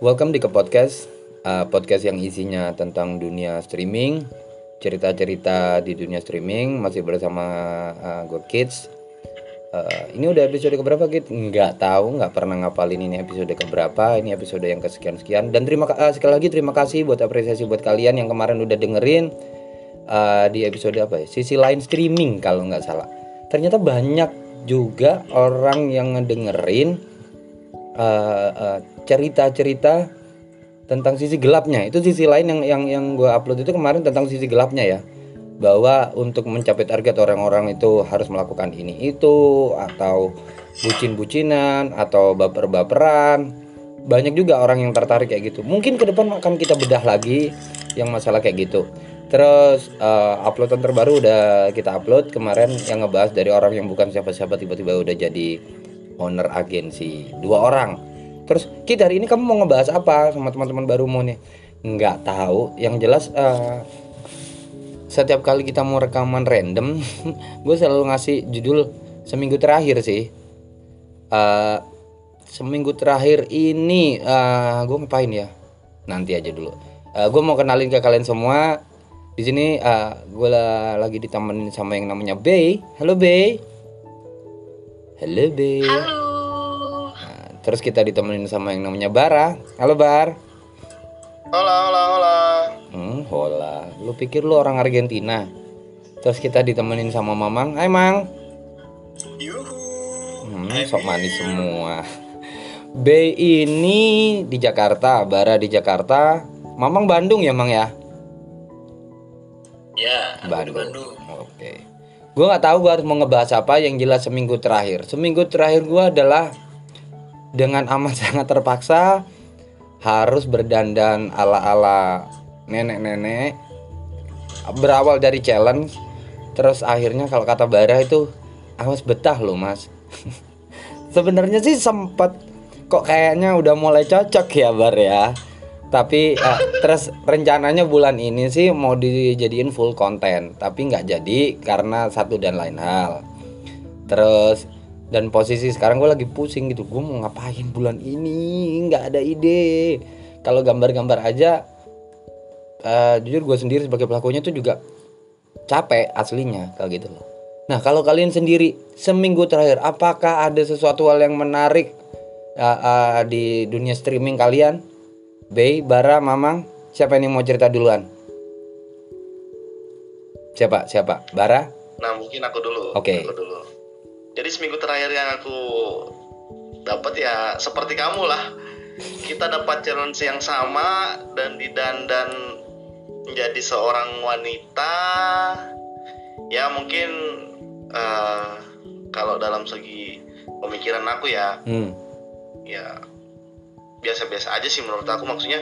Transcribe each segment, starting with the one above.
Welcome di ke podcast, uh, podcast yang isinya tentang dunia streaming, cerita-cerita di dunia streaming, masih bersama uh, gue Kids. Uh, ini udah episode keberapa Kid? Nggak tahu, nggak pernah ngapalin ini episode keberapa. Ini episode yang kesekian sekian. Dan terima uh, sekali lagi terima kasih buat apresiasi buat kalian yang kemarin udah dengerin uh, di episode apa ya? Sisi lain streaming kalau nggak salah. Ternyata banyak juga orang yang ngedengerin uh, uh, cerita-cerita tentang sisi gelapnya. Itu sisi lain yang yang yang gue upload itu kemarin tentang sisi gelapnya ya. Bahwa untuk mencapai target orang-orang itu harus melakukan ini itu atau bucin-bucinan atau baper-baperan. Banyak juga orang yang tertarik kayak gitu. Mungkin ke depan akan kita bedah lagi yang masalah kayak gitu. Terus uh, uploadan terbaru udah kita upload kemarin yang ngebahas dari orang yang bukan siapa-siapa tiba-tiba udah jadi owner agensi. Dua orang. Terus kita hari ini kamu mau ngebahas apa sama teman-teman baru mau nih? Nggak tahu. Yang jelas uh, setiap kali kita mau rekaman random gue selalu ngasih judul seminggu terakhir sih. Uh, seminggu terakhir ini uh, gue ngapain ya? Nanti aja dulu. Uh, gue mau kenalin ke kalian semua. Di sini uh, gue lagi ditemenin sama yang namanya Bay halo Bay halo Bay halo nah, terus kita ditemenin sama yang namanya Bara halo Bar Hola, hola, hola. Hmm, hola. Lu pikir lu orang Argentina? Terus kita ditemenin sama Mamang. Hai, Mang. Yuhu. Hmm, sok manis semua. B ini di Jakarta, Bara di Jakarta. Mamang Bandung ya, Mang ya? Ya, aku di Bandung. Bandung. Oke. Gua nggak tahu gua harus mau ngebahas apa yang jelas seminggu terakhir. Seminggu terakhir gua adalah dengan amat sangat terpaksa harus berdandan ala-ala nenek-nenek berawal dari challenge terus akhirnya kalau kata Bara itu awas betah loh mas sebenarnya sih sempat kok kayaknya udah mulai cocok ya Bar ya tapi eh, terus rencananya bulan ini sih mau dijadiin full konten tapi nggak jadi karena satu dan lain hal. Terus dan posisi sekarang gue lagi pusing gitu gue mau ngapain bulan ini? Nggak ada ide. Kalau gambar-gambar aja eh, jujur gue sendiri sebagai pelakunya tuh juga capek aslinya kalau gitu loh. Nah kalau kalian sendiri seminggu terakhir apakah ada sesuatu hal yang menarik eh, eh, di dunia streaming kalian Bay, Bara, Mamang siapa yang mau cerita duluan siapa siapa Bara Nah, mungkin aku dulu. Oke. Aku dulu. Jadi seminggu terakhir yang aku dapat ya seperti kamu lah. Kita dapat challenge yang sama dan didandan menjadi seorang wanita. Ya mungkin eh, kalau dalam segi pemikiran aku ya, hmm. ya biasa-biasa aja sih menurut aku maksudnya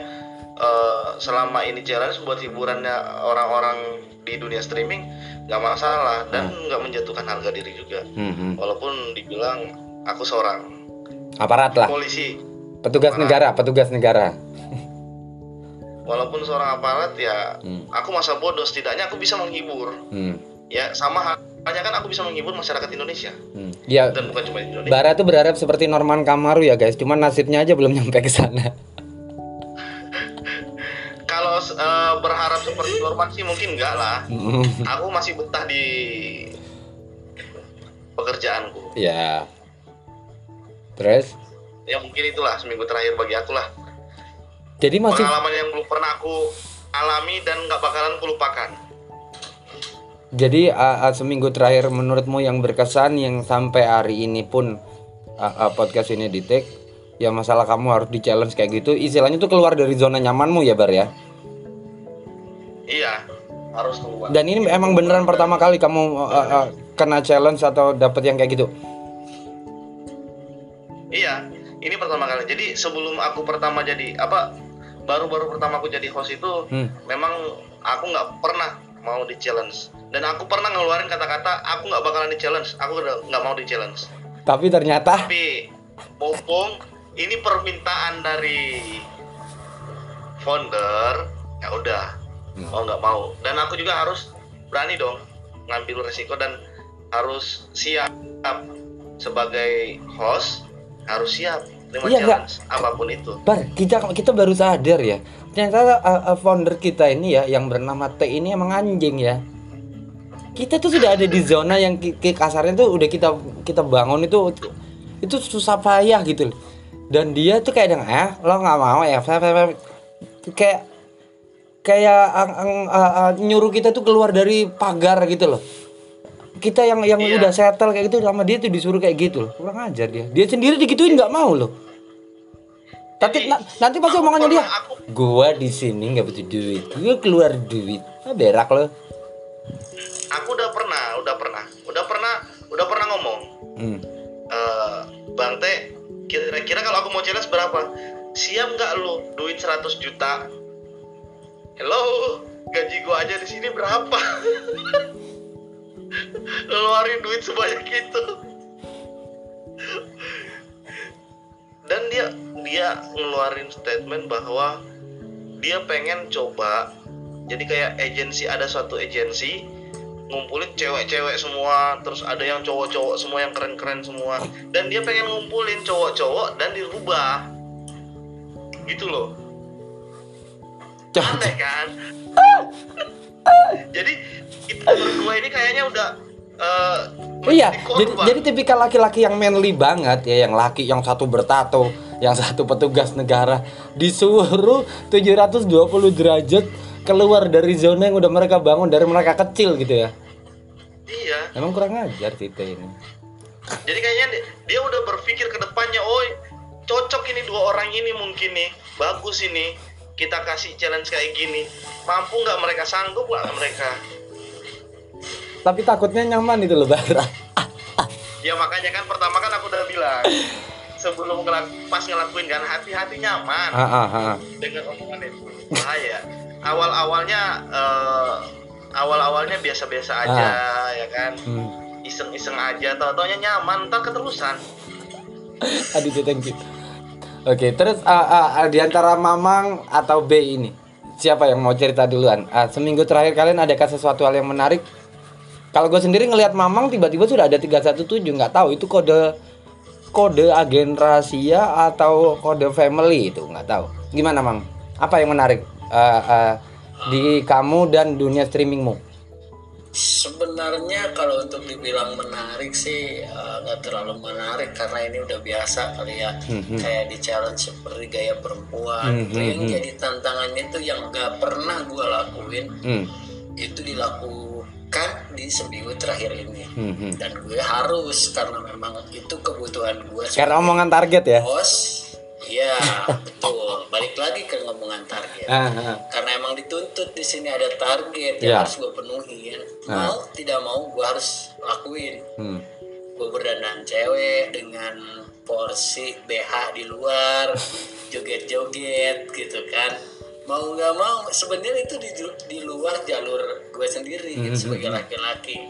eh, selama ini challenge buat hiburannya orang-orang di dunia streaming nggak masalah dan nggak menjatuhkan harga diri juga Hmm, hmm. walaupun dibilang aku seorang aparat lah polisi petugas Aparat. negara petugas negara walaupun seorang aparat ya Hmm. aku masa bodoh setidaknya aku bisa menghibur Hmm. ya sama halnya kan aku bisa menghibur masyarakat Indonesia Hmm. Ya, dan bukan cuma Indonesia Bara tuh berharap seperti Norman Kamaru ya guys, cuman nasibnya aja belum nyampe ke sana. kalau eh, berharap seperti Norman sih mungkin enggak lah Hmm. aku masih betah di pekerjaanku ya. Terus, ya mungkin itulah seminggu terakhir bagi aku lah jadi masih pengalaman yang belum pernah aku alami dan nggak bakalan kulupakan jadi uh, uh, seminggu terakhir menurutmu yang berkesan yang sampai hari ini pun uh, uh, podcast ini di take ya masalah kamu harus di challenge kayak gitu istilahnya tuh keluar dari zona nyamanmu ya Bar ya iya harus keluar dan ini emang beneran pertama kali kamu uh, uh, kena challenge atau dapet yang kayak gitu Iya, ini pertama kali. Jadi sebelum aku pertama jadi apa baru-baru pertama aku jadi host itu Hmm. memang aku nggak pernah mau di challenge dan aku pernah ngeluarin kata-kata aku nggak bakalan di challenge. Aku nggak mau di challenge. tapi ternyata Tapi mumpung ini permintaan dari founder, ya udah Hmm. mau nggak mau. Dan aku juga harus berani dong ngambil resiko dan harus siap sebagai host harus siap terima Iya, challenge apa pun itu Bar, kita kita baru sadar ya. Ternyata uh, uh, founder kita ini ya yang bernama T ini emang anjing ya. Kita tuh sudah ada di zona yang kasarnya tuh udah kita kita bangun itu itu susah payah gitu. loh. Dan dia tuh kayak dengan eh lo nggak mau ya kayak kayak ang- uh, uh, nyuruh kita tuh keluar dari pagar gitu loh. Kita yang yang Iya. udah settle kayak gitu sama dia tuh disuruh kayak gitu loh. Kurang ajar dia. Dia sendiri digituin nggak mau loh. Tapi na- nanti pasti omongannya dia, gua di sini nggak butuh duit, gua keluar duit, ah, berak lo. aku udah pernah udah pernah udah pernah udah pernah ngomong Hmm. eh Bang Teh, kira-kira kalau aku mau challenge berapa? Siap nggak lu duit 100 juta? Hello, gaji gua aja di sini berapa? Ngeluarin duit sebanyak itu. Dan dia dia ngeluarin statement bahwa dia pengen coba jadi kayak agensi ada suatu agensi ngumpulin cewek-cewek semua terus ada yang cowok-cowok semua yang keren-keren semua. Dan dia pengen ngumpulin cowok-cowok dan dirubah. Gitu loh. Aneh kan? Jadi kita berdua ini kayaknya udah eh, Iya, jadi jadi tipikal laki-laki yang manly banget ya, yang laki yang satu bertato, yang satu petugas negara disuruh 720 derajat keluar dari zona yang udah mereka bangun dari mereka kecil gitu ya. iya. Emang kurang ajar sih Teh ini. jadi kayaknya dia, dia udah berpikir ke depannya oh cocok ini dua orang ini mungkin nih bagus ini kita kasih challenge kayak gini. Mampu nggak mereka? Sanggup nggak mereka Tapi takutnya nyaman itu loh Bara. ya makanya kan pertama kan aku udah bilang sebelum ngelak- pas ngelakuin kan hati-hati nyaman Ah, ah, ah. dengan omongan itu bahaya awal awalnya awal awalnya biasa-biasa aja ya kan Hmm. iseng-iseng aja tau taunya nyaman ntar keterusan Aduh, thank you. Oke, terus ah, ah, ah, di antara Mamang atau B ini, siapa yang mau cerita duluan? Ah, seminggu terakhir kalian adakah sesuatu hal yang menarik? Kalau gue sendiri ngelihat Mamang tiba-tiba sudah ada 317, nggak tahu itu kode kode agen rahasia atau kode family itu nggak tahu. Gimana Mang? Apa yang menarik ah, ah, di kamu dan dunia streamingmu? Sebenarnya kalau untuk dibilang menarik sih eh, nggak terlalu menarik karena ini udah biasa kali ya kayak di challenge seperti gaya perempuan Hmm, itu hmm, yang hmm. jadi tantangannya itu yang nggak pernah gue lakuin Hmm. itu dilakukan di seminggu terakhir ini Hmm, hmm. dan gue harus karena memang itu kebutuhan gue Karena omongan target ya. bos Iya betul balik lagi ke ngomongan target Ah, ah. karena emang dituntut di sini ada target Iya. yang harus gue penuhin mau tidak mau gue harus lakuin Hmm. gue berdandan cewek dengan porsi BH di luar joget-joget gitu kan mau nggak mau sebenarnya itu di, di luar jalur gue sendiri gitu, sebagai laki-laki.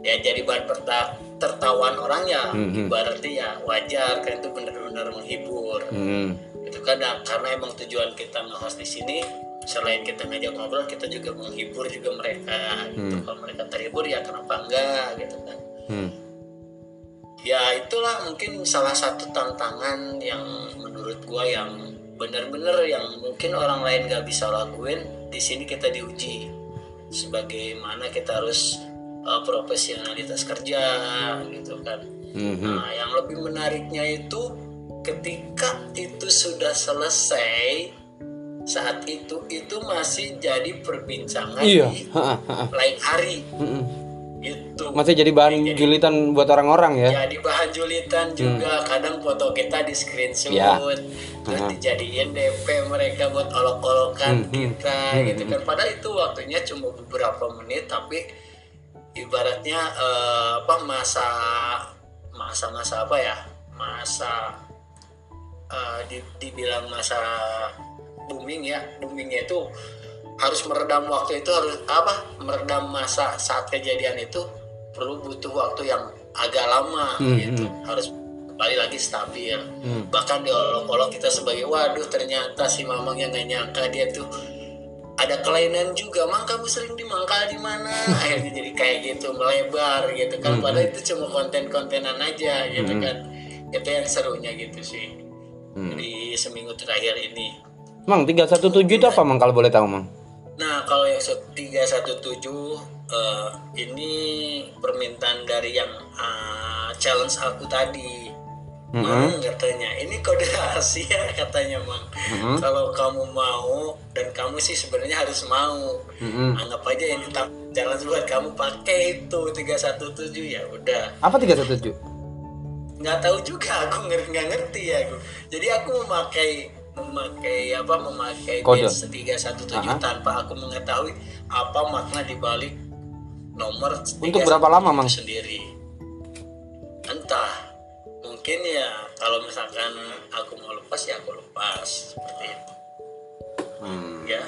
Ya jadi bahan perta- tertawan orang ya berarti ya wajar kan itu benar-benar menghibur. Hmm. itu kan nah, karena emang tujuan kita nge-host di sini selain kita ngajak ngobrol kita juga menghibur juga mereka gitu. Kalau mereka terhibur ya kenapa enggak gitu kan. Hmm. ya itulah mungkin salah satu tantangan yang menurut gua yang benar-benar yang mungkin orang lain nggak bisa lakuin di sini kita diuji sebagaimana kita harus uh, profesionalitas kerja gitu kan Hmm. hmm. Nah, yang lebih menariknya itu ketika itu sudah selesai saat itu itu masih jadi perbincangan Iya. di lain hari. Gitu. Masih jadi bahan julitan buat orang-orang ya. Jadi bahan julitan juga kadang foto kita di screenshot Ya. terus dijadiin DP mereka buat olok-olokan Hmm, hmm. kita gitu kan. Padahal itu waktunya cuma beberapa menit tapi ibaratnya eh, apa masa masa-masa apa ya masa di, dibilang masa booming ya boomingnya itu harus meredam waktu itu harus apa meredam masa saat kejadian itu perlu butuh waktu yang agak lama Hmm, gitu. harus kembali lagi stabil. Hmm. bahkan diolok-olok kita sebagai waduh ternyata si mamang yang gak nyangka dia tuh ada kelainan juga. Mang kamu sering dimangkal di mana? Akhirnya jadi kayak gitu melebar gitu kan. Padahal itu cuma konten-kontenan aja gitu kan. Itu yang serunya gitu sih. Hmm. di seminggu terakhir ini. Mang 317 itu apa Mang kalau boleh tahu Mang? Nah, kalau yang se- 317 eh, ini permintaan dari yang eh, challenge aku tadi. Mm-mm. Mang katanya, ini kode rahasia katanya Mang. Mm-mm. Kalau kamu mau dan kamu sih sebenarnya harus mau. Mm-mm. Anggap aja yang ditang challenge buat kamu pakai itu 317 ya udah. Apa 317? nggak tahu juga aku nggak ngerti ya aku jadi aku memakai memakai apa memakai Kode. base 317 Aha. tanpa aku mengetahui apa makna dibalik nomor Untuk berapa lama, Mang? sendiri entah mungkin ya kalau misalkan aku mau lepas ya aku lepas seperti itu Hmm. ya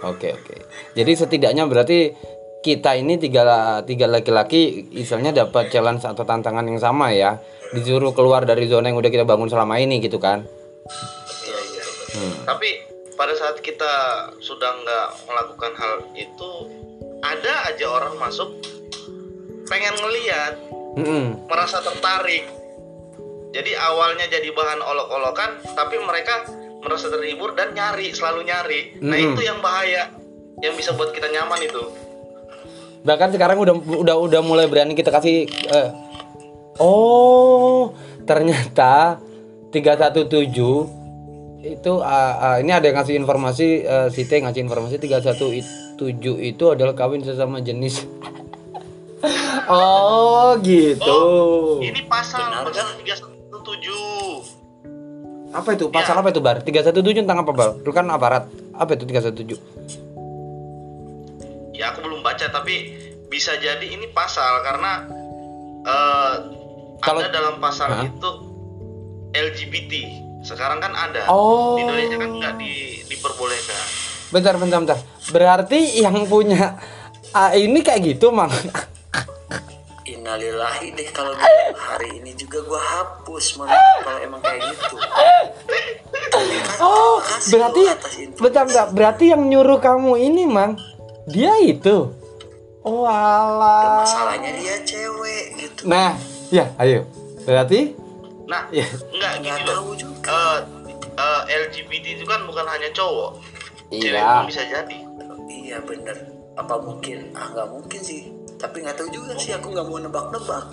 Oke oke. Jadi setidaknya berarti kita ini tiga tiga laki-laki misalnya dapat challenge atau tantangan yang sama ya. Disuruh keluar dari zona yang udah kita bangun selama ini gitu kan. Iya iya Hmm. Tapi pada saat kita sudah nggak melakukan hal itu, ada aja orang masuk pengen ngeliat, Mm-mm. merasa tertarik. Jadi awalnya jadi bahan olok-olokan, tapi mereka merasa terhibur dan nyari, selalu nyari. Nah Mm-mm. itu yang bahaya, yang bisa buat kita nyaman itu. Bahkan sekarang udah udah udah mulai berani kita kasih eh, Oh, ternyata 317 itu ah, ah, ini ada yang ngasih informasi eh, Site ngasih informasi 317 itu adalah kawin sesama jenis. oh, gitu. Ini pasal Benar pasal kan? 317. Apa itu? Pasal apa itu, Bar? 317 tentang apa, Bar? Itu kan aparat. Apa itu 317? Ya aku belum baca tapi bisa jadi ini pasal karena eh, Kalau- ada dalam pasal Hah? itu LGBT. Sekarang kan ada. Oh. Di Indonesia kan nggak di, diperbolehkan. Bentar, bentar, bentar. Berarti yang punya ah, ini kayak gitu, Mang. Innalillahi deh kalau hari ini juga gua hapus man kalau emang kayak gitu Oh, berarti bentar, bentar. Berarti yang nyuruh kamu ini, Mang. Dia itu. Oh, alah. masalahnya dia cewek gitu Nah, ya, ayo. Berarti Nah, ya. nggak gini nggak loh. tahu juga Eh, eh, LGBT itu kan bukan hanya cowok. Cewek Iya. pun bisa jadi. iya bener apa mungkin ah nggak mungkin sih tapi nggak tahu juga sih aku nggak mau nebak-nebak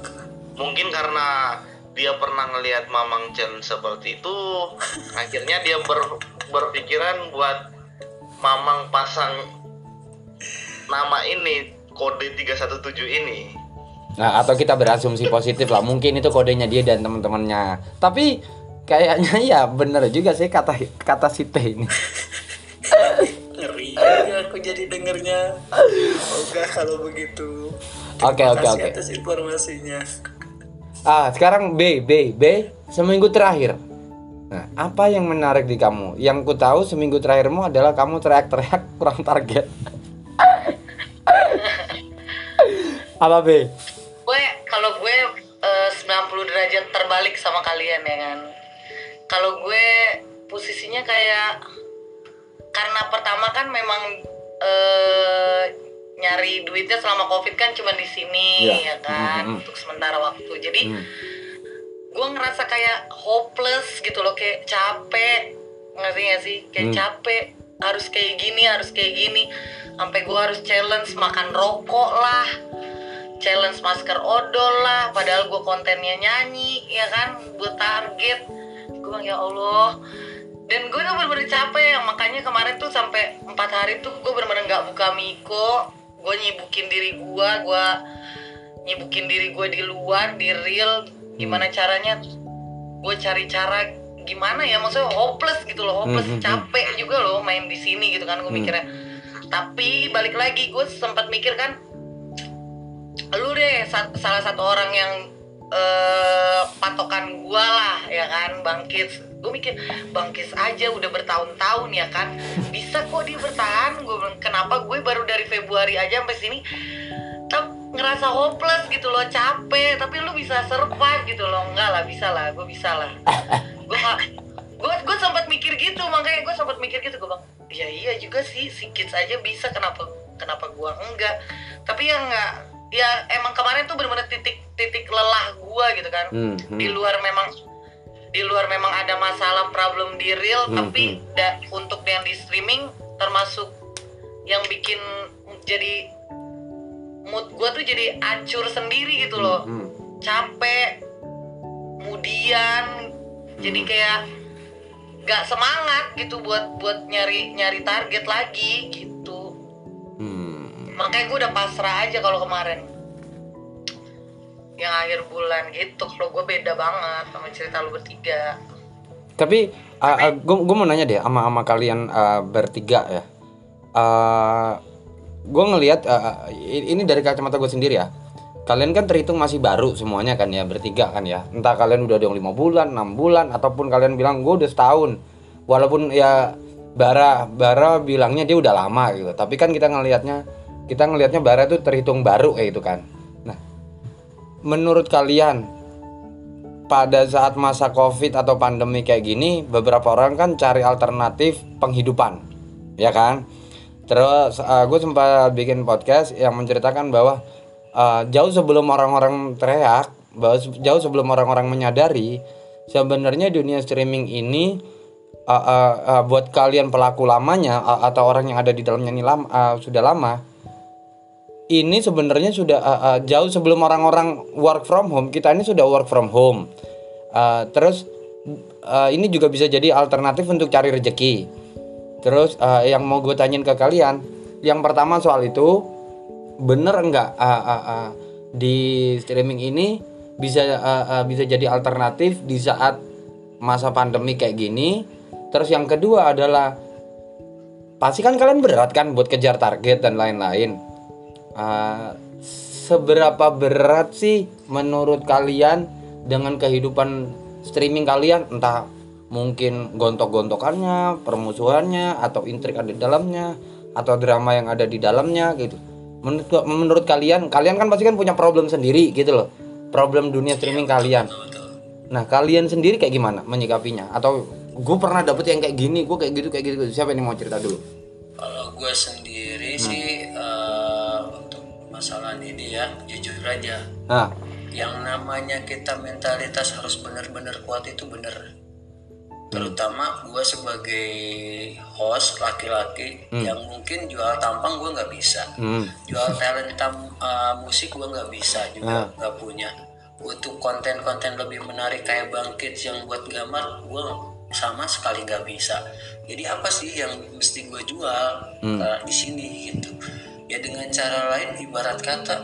Mungkin karena dia pernah ngelihat Mamang Chen seperti itu, akhirnya dia ber- berpikiran buat Mamang pasang nama ini kode 317 ini. Nah, atau kita berasumsi positif lah. Mungkin itu kodenya dia dan teman-temannya. Tapi kayaknya ya bener juga sih kata kata si T ini. ngeri juga aku jadi dengernya oke kalau begitu Oke, oke, oke. atas informasinya Ah, sekarang B, B, B, seminggu terakhir. Nah, apa yang menarik di kamu? Yang ku tahu seminggu terakhirmu adalah kamu teriak-teriak kurang target. apa B? Derajat terbalik sama kalian ya kan kalau gue posisinya kayak karena pertama kan memang eh, nyari duitnya selama covid kan cuma di sini Iya. ya kan Mhm. untuk sementara waktu jadi Hmm. gue ngerasa kayak hopeless gitu loh kayak capek ngerti gak sih kayak Hmm. capek harus kayak gini harus kayak gini sampai gue harus challenge makan rokok lah challenge masker odol lah padahal gue kontennya nyanyi ya kan? Buat target. Gue bilang ya Allah. Dan gue tuh bener-bener capek makanya kemarin tuh sampai empat hari tuh gue bener-bener nggak buka miko. Gue nyibukin diri gue gue nyibukin diri gue di luar di real gimana caranya? Gue cari cara gimana ya? Maksudnya hopeless gitu loh hopeless. Hmm, hmm, hmm. capek juga loh main di sini gitu kan gue Hmm. mikirnya. Tapi balik lagi gue sempat mikir kan lu deh sa- salah satu orang yang eh, patokan gue lah ya kan bangkit gue mikir bangkis aja udah bertahun-tahun ya kan? Bisa kok dia bertahan? Gue bilang kenapa gue baru dari Februari aja sampai sini tetap ngerasa hopeless gitu loh capek. Tapi lu bisa survive gitu loh. Enggak lah bisa lah gue bisa lah. Gue gue gue sempat mikir gitu makanya gue sempat mikir gitu. Gue bang ya iya juga sih si kids aja bisa kenapa kenapa gue enggak? Tapi ya enggak ya emang kemarin tuh bener-bener titik titik lelah gue gitu kan Hmm, hmm. di luar memang di luar memang ada masalah problem di real Hmm, tapi da- untuk yang di streaming termasuk yang bikin jadi mood gue tuh jadi ancur sendiri gitu loh Hmm. capek kemudian jadi Hmm. kayak gak semangat gitu buat buat nyari nyari target lagi gitu Hmm. Makanya gue udah pasrah aja kalau kemarin yang akhir bulan gitu kalau gue beda banget sama cerita lu bertiga Tapi gue mau nanya deh sama sama kalian uh, bertiga ya. Uh, gue ngelihat uh, ini dari kacamata gue sendiri ya. Kalian kan terhitung masih baru semuanya kan ya bertiga kan ya. Entah kalian udah ada yang lima bulan, enam bulan, ataupun kalian bilang gue udah setahun. Walaupun ya Bara Bara bilangnya dia udah lama gitu. Tapi kan kita ngelihatnya kita ngelihatnya Bara tuh terhitung baru kayak gitu kan. Nah, menurut kalian pada saat masa covid atau pandemi kayak gini beberapa orang kan cari alternatif penghidupan ya kan terus gue sempat bikin podcast yang menceritakan bahwa uh, jauh sebelum orang-orang teriak bahwa jauh sebelum orang-orang menyadari sebenarnya dunia streaming ini uh, uh, uh, buat kalian pelaku lamanya uh, atau orang yang ada di dalamnya ini lama, uh, sudah lama ini sebenarnya sudah uh, uh, jauh sebelum orang-orang work from home kita ini sudah work from home. Uh, terus uh, ini juga bisa jadi alternatif untuk cari rezeki terus uh, yang mau gue tanyain ke kalian yang pertama soal itu bener enggak uh, uh, uh, di streaming ini bisa uh, uh, bisa jadi alternatif di saat masa pandemi kayak gini? Terus yang kedua adalah pasti kan kalian berat kan buat kejar target dan lain-lain Uh, seberapa berat sih menurut kalian dengan kehidupan streaming kalian entah mungkin gontok-gontokannya, permusuhannya atau intrik ada di dalamnya atau drama yang ada di dalamnya gitu. Menurut menurut kalian, kalian kan pasti kan punya problem sendiri gitu loh. Problem dunia streaming kalian. Nah, kalian sendiri kayak gimana menyikapinya? Atau gue pernah dapet yang kayak gini, gue kayak gitu kayak gitu. Siapa yang mau cerita dulu? kalau gue sendiri sih eh, masalah ini ya jujur aja. Nah, yang namanya kita mentalitas harus benar-benar kuat itu benar. Terutama gue sebagai host laki-laki yang mungkin jual tampang gue nggak bisa. Hmm, jual talenta uh, musik gue nggak bisa juga nggak punya. Untuk konten-konten lebih menarik kayak Bang Kids yang buat gambar gue sama sekali nggak bisa. Jadi apa sih yang mesti gue jual? Uh, di sini gitu ya dengan cara lain ibarat kata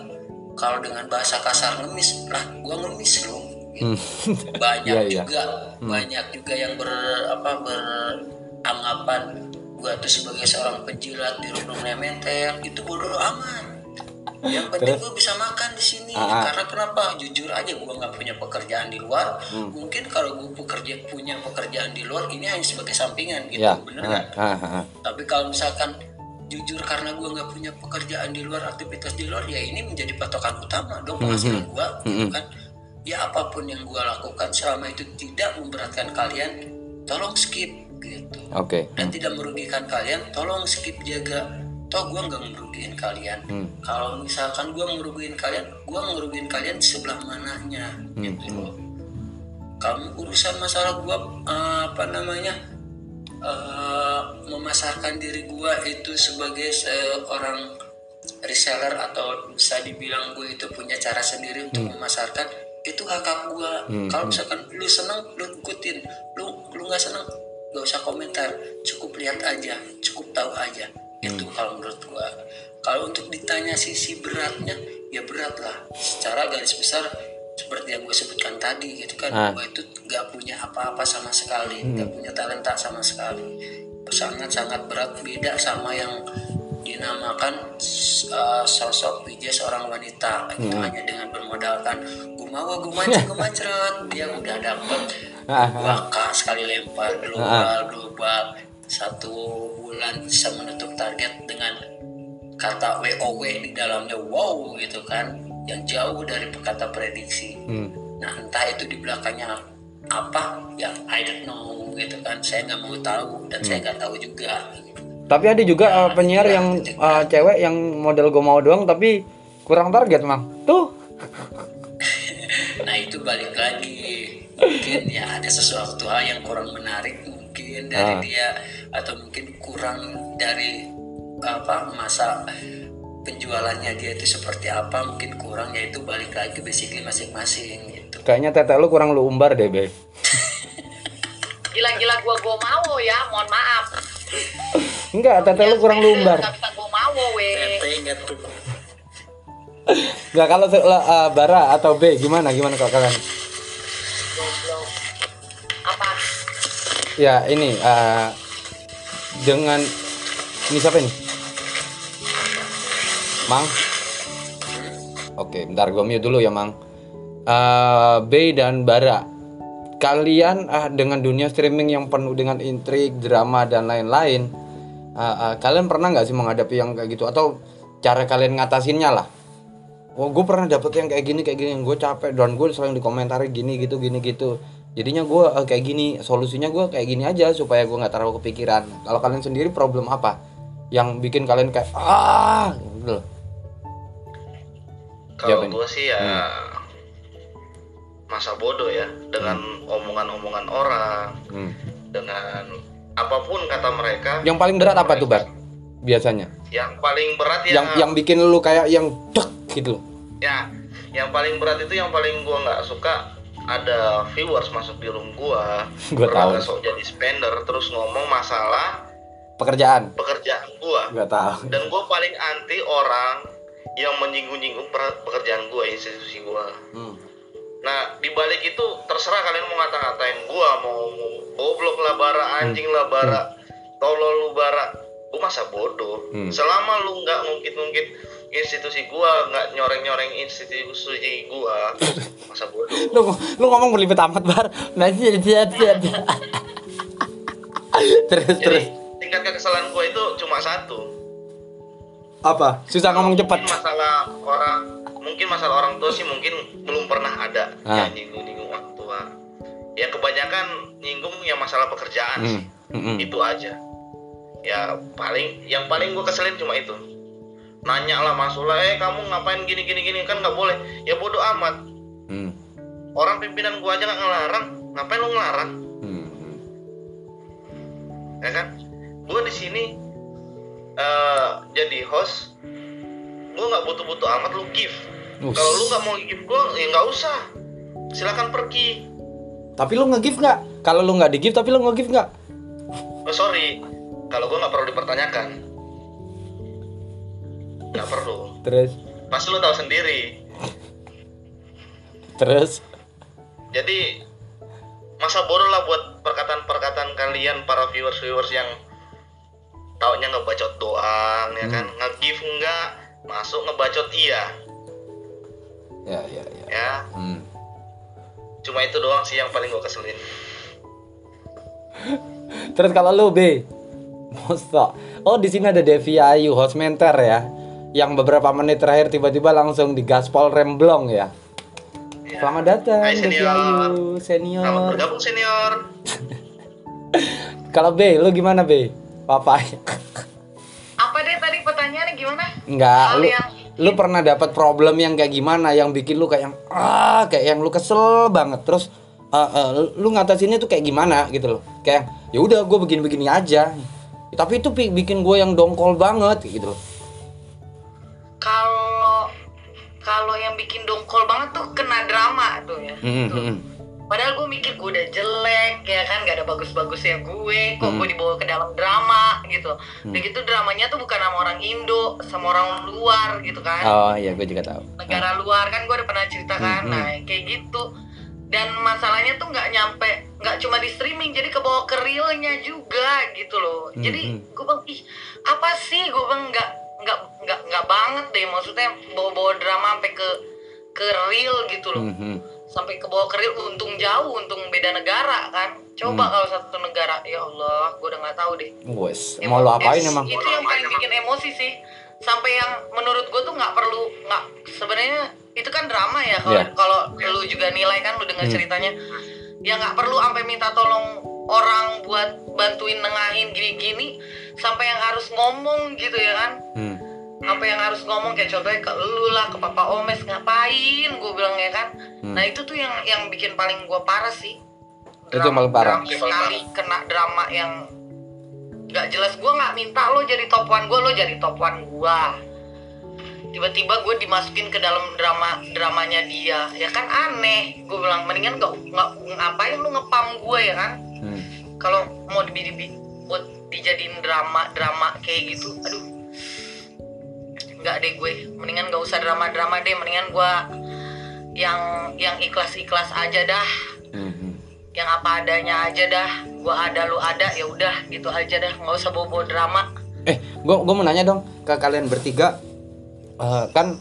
kalau dengan bahasa kasar ngemis lah gue ngemis loh gitu. banyak Iya, iya. juga banyak juga yang ber apa beranggapan gua tuh sebagai seorang penjilat di rundung Nementer itu bodoh amat yang penting gua bisa makan di sini Ah, ah. karena kenapa jujur aja gua nggak punya pekerjaan di luar Hmm. mungkin kalau gua pekerja punya pekerjaan di luar ini hanya sebagai sampingan gitu ya. bener Ah, ah, ah. tapi kalau misalkan jujur karena gua nggak punya pekerjaan di luar aktivitas di luar ya ini menjadi patokan utama dong penghasilan gua gitu kan ya apa pun yang gua lakukan selama itu tidak memberatkan kalian tolong skip gitu. Oke. dan tidak merugikan kalian tolong skip jaga. Toh gua nggak merugikan kalian. Hmm. kalau misalkan gua merugikan kalian gua merugikan kalian di sebelah mananya gitu. Loh kamu urusan masalah gua eh, apa namanya eh, memasarkan diri gua itu sebagai seorang reseller atau bisa dibilang gue itu punya cara sendiri untuk memasarkan itu hak hak gua. Kalau misalkan lu seneng lu ikutin. Lu lu nggak seneng gak usah komentar. Cukup lihat aja cukup tahu aja. Itu kalau menurut gua. Kalau untuk ditanya sisi beratnya ya berat lah. Secara garis besar seperti yang gue sebutkan tadi gitu kan Ah. gue itu gak punya apa-apa sama sekali gak punya talenta sama sekali. Sangat sangat berat beda sama yang dinamakan uh, sosok PJ seorang wanita. Yang hanya dengan bermodalkan gumawa gumaca gumacret. Dia udah dapet bakal sekali lempar global global. Satu bulan bisa menutup target dengan kata WOW di dalamnya wow gitu kan yang jauh dari kata prediksi Hmm. nah entah itu di belakangnya apa ya I don't know gitu kan saya nggak mau tahu dan saya nggak tahu juga Tapi ada juga uh, penyiar yang uh, cewek yang model gue mau doang tapi kurang target mang. Tuh. nah itu balik lagi mungkin ya ada sesuatu hal yang kurang menarik mungkin dari Ah. dia atau mungkin kurang dari apa masa penjualannya dia itu seperti apa mungkin kurang yaitu balik lagi basically masing-masing gitu Kayaknya tete lu kurang lu umbar deh, Be. Gila-gila gua gua mau ya, mohon maaf. Enggak, tete lu kurang lu umbar. Gak bisa gua mau weh. Tete ingat tuh Enggak kalau eh, Bara atau B gimana gimana kalau kalian? Apa? Ya, ini eh, dengan ini siapa ini? Mang. Oke, bentar gue mute dulu ya, Mang. Eh, B dan Bara. Kalian ah dengan dunia streaming yang penuh dengan intrik, drama dan lain-lain, eh, eh, kalian pernah nggak sih menghadapi yang kayak gitu atau cara kalian ngatasinnya lah? Oh, gue pernah dapet yang kayak gini kayak gini, gue capek dan gue sering dikomentari gini gitu gini gitu. Jadinya gue eh, kayak gini, solusinya gue kayak gini aja supaya gue nggak terlalu kepikiran. Kalau kalian sendiri problem apa yang bikin kalian kayak ah gitu. Kalau gue sih ya masa bodoh ya dengan omongan-omongan orang, Hmm. dengan apa pun kata mereka. Yang paling berat apa tuh, Bar? Biasanya. Yang paling berat ya Yang yang bikin lu kayak yang dek gitu. ya yang paling berat itu yang paling gua nggak suka ada viewers masuk di room gua Gua tahu. sok jadi spender terus ngomong masalah Pekerjaan. pekerjaan gua Gak tahu. dan gua paling anti orang yang menyinggung-nyinggung pekerjaan gua institusi gua. Hmm. nah dibalik itu terserah kalian mau ngata-ngatain gua mau, mau goblok lah bara anjing lah bara tolol lu bara. Gua masa bodoh. Hmm. selama lu nggak ngungkit-ngungkit institusi gua nggak nyoreng-nyoreng institusi gua masa bodoh. Lu lu ngomong berlibat amat, Bar. Terus terus. jadi tingkat kekesalan gua itu cuma satu apa? Susah ngomong cepat. masalah orang mungkin masalah orang tua sih mungkin belum pernah ada Ah. yang nyinggung-nyinggung orang tua ya kebanyakan nyinggung yang masalah pekerjaan Hmm. sih hmm, itu aja ya paling yang paling gue keselin cuma itu nanya lah masuklah eh kamu ngapain gini gini gini kan nggak boleh ya bodoh amat Hmm. orang pimpinan gua aja nggak ngelarang ngapain lu ngelarang Hmm. hmm. ya kan gua di sini eh, jadi host gua nggak butuh-butuh amat lu give. Kalau lu nggak mau give gua ya nggak usah. Silakan pergi. Tapi lu nge-give nggak? Kalau lu nggak di-give tapi lu nge-give nggak? oh sorry. Kalau gua nggak perlu dipertanyakan. Nggak perlu. Terus? Pasti lu tahu sendiri. Terus? Jadi masa bodoh lah buat perkataan-perkataan kalian para viewers-viewers yang taunya ngebacot doang ya kan nge-give enggak masuk ngebacot iya ya ya ya. ya Hmm. cuma itu doang sih yang paling gue keselin Terus kalau lu B, Masa? Oh di sini ada Devi Ayu, host mentor ya, yang beberapa menit terakhir tiba-tiba langsung digaspol remblong ya. Selamat datang Hai, senior. Ayu, selamat senior. bergabung senior Kalau B, lu gimana B? Papa? Apa deh tadi pertanyaannya gimana? Enggak, lu yang lu pernah dapat problem yang kayak gimana yang bikin lu kayak yang ah kayak yang lu kesel banget terus eh, eh, lu ngatasinnya tuh kayak gimana gitu loh kayak ya udah gue begini-begini aja tapi itu bikin gue yang dongkol banget gitu loh kalau kalau yang bikin dongkol banget tuh kena drama tuh ya. Hmm, Tuh. Hmm, Padahal gue mikir gue udah jelek ya kan gak ada bagus-bagusnya gue kok Hmm. gue dibawa ke dalam drama gitu. Udah gitu dramanya tuh bukan sama orang Indo sama orang luar gitu kan. oh iya gue juga tahu negara luar kan gue udah pernah cerita kan Hmm, nah kayak gitu dan masalahnya tuh nggak nyampe nggak cuma di streaming jadi kebawa ke realnya juga gitu loh Hmm, jadi hmm. gue bang ih apa sih gue bang nggak nggak nggak nggak banget deh maksudnya bawa-bawa drama sampai ke ke real gitu loh Hmm, hmm. Sampai ke bawah ke real untung jauh untung beda negara kan coba Hmm. kalau satu negara ya Allah gue udah nggak tahu deh Wes, mau lo apain Em- emang Itu yang paling bikin emosi sih. Sampai yang menurut gue tuh nggak perlu nggak sebenarnya itu kan drama ya kalau Iya. kalau lu juga nilai kan lu dengar Hmm. ceritanya ya nggak perlu sampai minta tolong orang buat bantuin nengahin gini-gini sampai yang harus ngomong gitu ya kan Hmm. Sampai yang harus ngomong kayak contohnya ke lu lah ke papa omes ngapain? Gue bilang ya kan? Hmm. nah itu tuh yang yang bikin paling gua parah sih. Itu yang paling parah. drama sekali kena drama yang nggak jelas. Gua nggak minta lo jadi top one gua lo jadi top one gua. Tiba-tiba gue dimasukin ke dalam drama dramanya dia. Ya kan aneh. Gue bilang mendingan nggak nggak ngapain lu ngepam gue ya kan? Hmm. kalau mau di, di, di- buat dijadiin drama drama kayak gitu aduh nggak deh gue. Mendingan nggak usah drama drama deh. Mendingan gue yang yang ikhlas ikhlas aja dah. Hmm, hmm. yang apa adanya aja dah. Gue ada lu ada ya udah gitu aja dah. Nggak usah bawa drama. Eh, gua gua mau nanya dong ke kalian bertiga. Eh, kan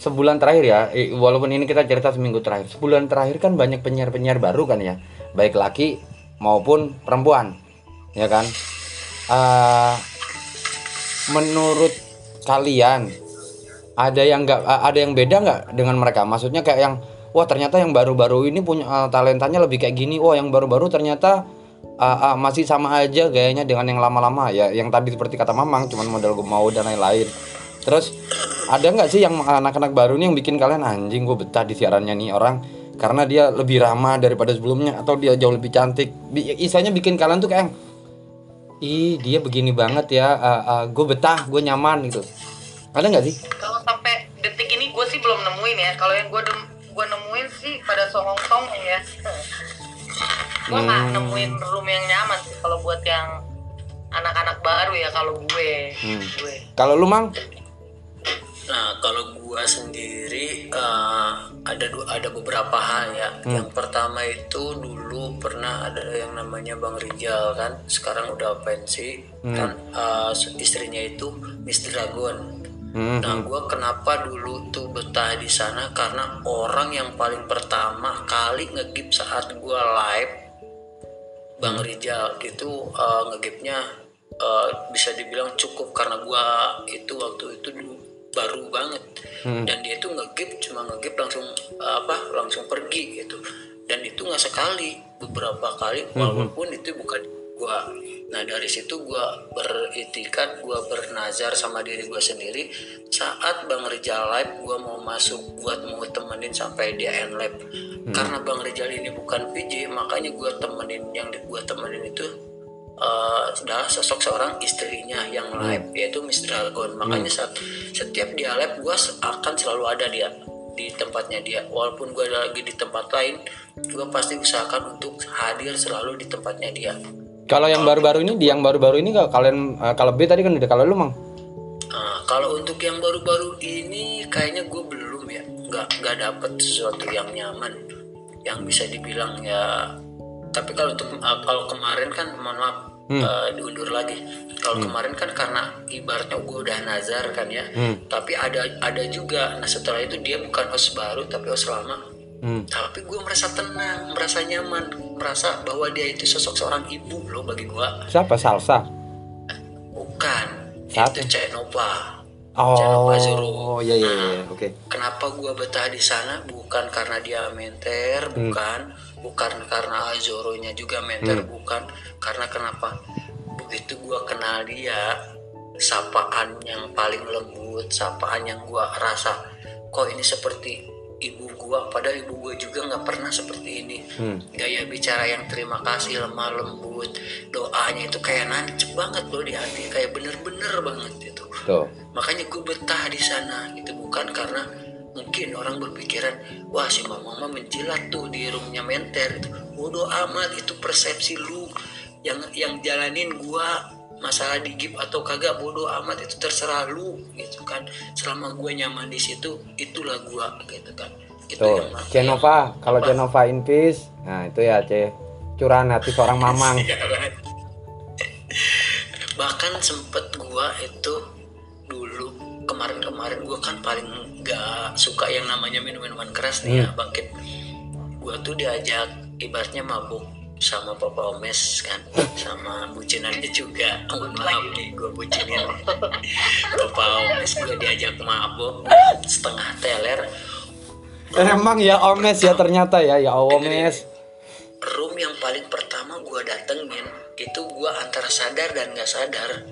sebulan terakhir ya, walaupun ini kita cerita seminggu terakhir. Sebulan terakhir kan banyak penyiar-penyiar baru kan ya, baik laki maupun perempuan, ya kan? Eh, menurut kalian ada yang nggak ada yang beda nggak dengan mereka? Maksudnya kayak yang wah ternyata yang baru-baru ini punya eh, talentanya lebih kayak gini. Wah yang baru-baru ternyata ah, ah, masih sama aja gayanya dengan yang lama-lama ya yang tadi seperti kata Mamang cuman model gue mau dan lain-lain terus ada nggak sih yang anak-anak baru nih yang bikin kalian anjing gue betah di siarannya nih orang karena dia lebih ramah daripada sebelumnya atau dia jauh lebih cantik istilahnya bikin kalian tuh kayak ih dia begini banget ya. Gue betah gue nyaman gitu. Ada nggak sih? Kalau sampai detik ini gue sih belum nemuin ya. Kalau yang gue gue nemuin sih pada songong-songong ya. Gue nggak Hmm. nemuin room yang nyaman sih kalau buat yang anak-anak baru ya kalau gue. Hmm. gue. Kalau lu mang? Nah, kalau gua sendiri eh, ada ada beberapa hal ya. Yang pertama itu dulu pernah ada yang namanya Bang Rijal kan, sekarang udah pensi kan. Eh, istrinya itu Miss Dragon. Hmm, Nah, gua kenapa dulu tuh betah di sana? Karena orang yang paling pertama kali ngegip saat gua live Bang Rijal itu uh, ngegipnya uh, bisa dibilang cukup. Karena gua itu waktu itu dulu baru banget. Hmm. dan dia itu ngegip cuma ngegip langsung apa langsung pergi gitu. Dan itu nggak sekali beberapa kali walaupun itu bukan gua. Nah dari situ gua beritikat gua bernazar sama diri gua sendiri. Saat Bang Rijal live gua mau masuk buat mau temenin sampai dia end lab karena Bang Rijal ini bukan PJ makanya gua temenin yang gua temenin itu eh, adalah sosok seorang istrinya yang live yaitu Miss Dragon makanya saat setiap dia live gue akan selalu ada dia di tempatnya dia. Walaupun gue lagi di tempat lain gue pasti usahakan untuk hadir selalu di tempatnya dia. Kalau yang baru-baru ini di yang baru-baru ini kalau kalian eh, kalau B tadi kan udah kalau lu mang? Nah, kalau untuk yang baru-baru ini kayaknya gue belum ya. Nggak nggak dapet sesuatu yang nyaman. Yang bisa dibilang ya tapi kalau untuk uh, kalau kemarin kan mohon maaf uh, diundur lagi. Kalau kemarin kan karena ibaratnya gue udah nazar kan ya tapi ada ada juga. Nah setelah itu dia bukan host baru tapi host lama. Hmm. tapi gue merasa tenang merasa nyaman merasa bahwa dia itu sosok seorang ibu loh bagi gue siapa? Salsa? Bukan. Siapa? itu Cek Nova Channel Pak Zoro. oh iya iya iya oke Kenapa gua betah di sana? Bukan karena dia menter, bukan, bukan karena Zoronya juga menter, bukan. Karena kenapa? Begitu gua kenal dia, sapaan yang paling lembut, sapaan yang gua rasa kok ini seperti ibu gua, padahal ibu gua juga nggak pernah seperti ini. Hmm. Gaya bicara yang terima kasih, lemah lembut, doanya itu kayak nancep banget loh di hati, kayak bener-bener banget itu tuh makanya gue betah di sana gitu bukan karena mungkin orang berpikiran wah si mama mama menjilat tuh di roomnya menter itu bodoh amat itu persepsi lu yang yang jalanin gua masalah digip atau kagak bodoh amat itu terserah lu gitu kan. Selama gua nyaman di situ itulah gua gitu kan. Itu tuh yang Cenova kalau Cenova in peace nah itu ya C curahan hati seorang mamang. Iya kan? bahkan sempet gua itu dulu kemarin-kemarin gua kan paling gak suka yang namanya minum-minuman keras nih ya bangkit. Gua tuh diajak ibaratnya mabuk sama Papa Omes kan sama bucinannya juga. Mohon maaf nih gua bucinin Papa Omes gua diajak mabuk setengah teler. Emang ya Omes ya ternyata ya ya. Omes. Room yang paling pertama gua datengin itu gua antara sadar dan nggak sadar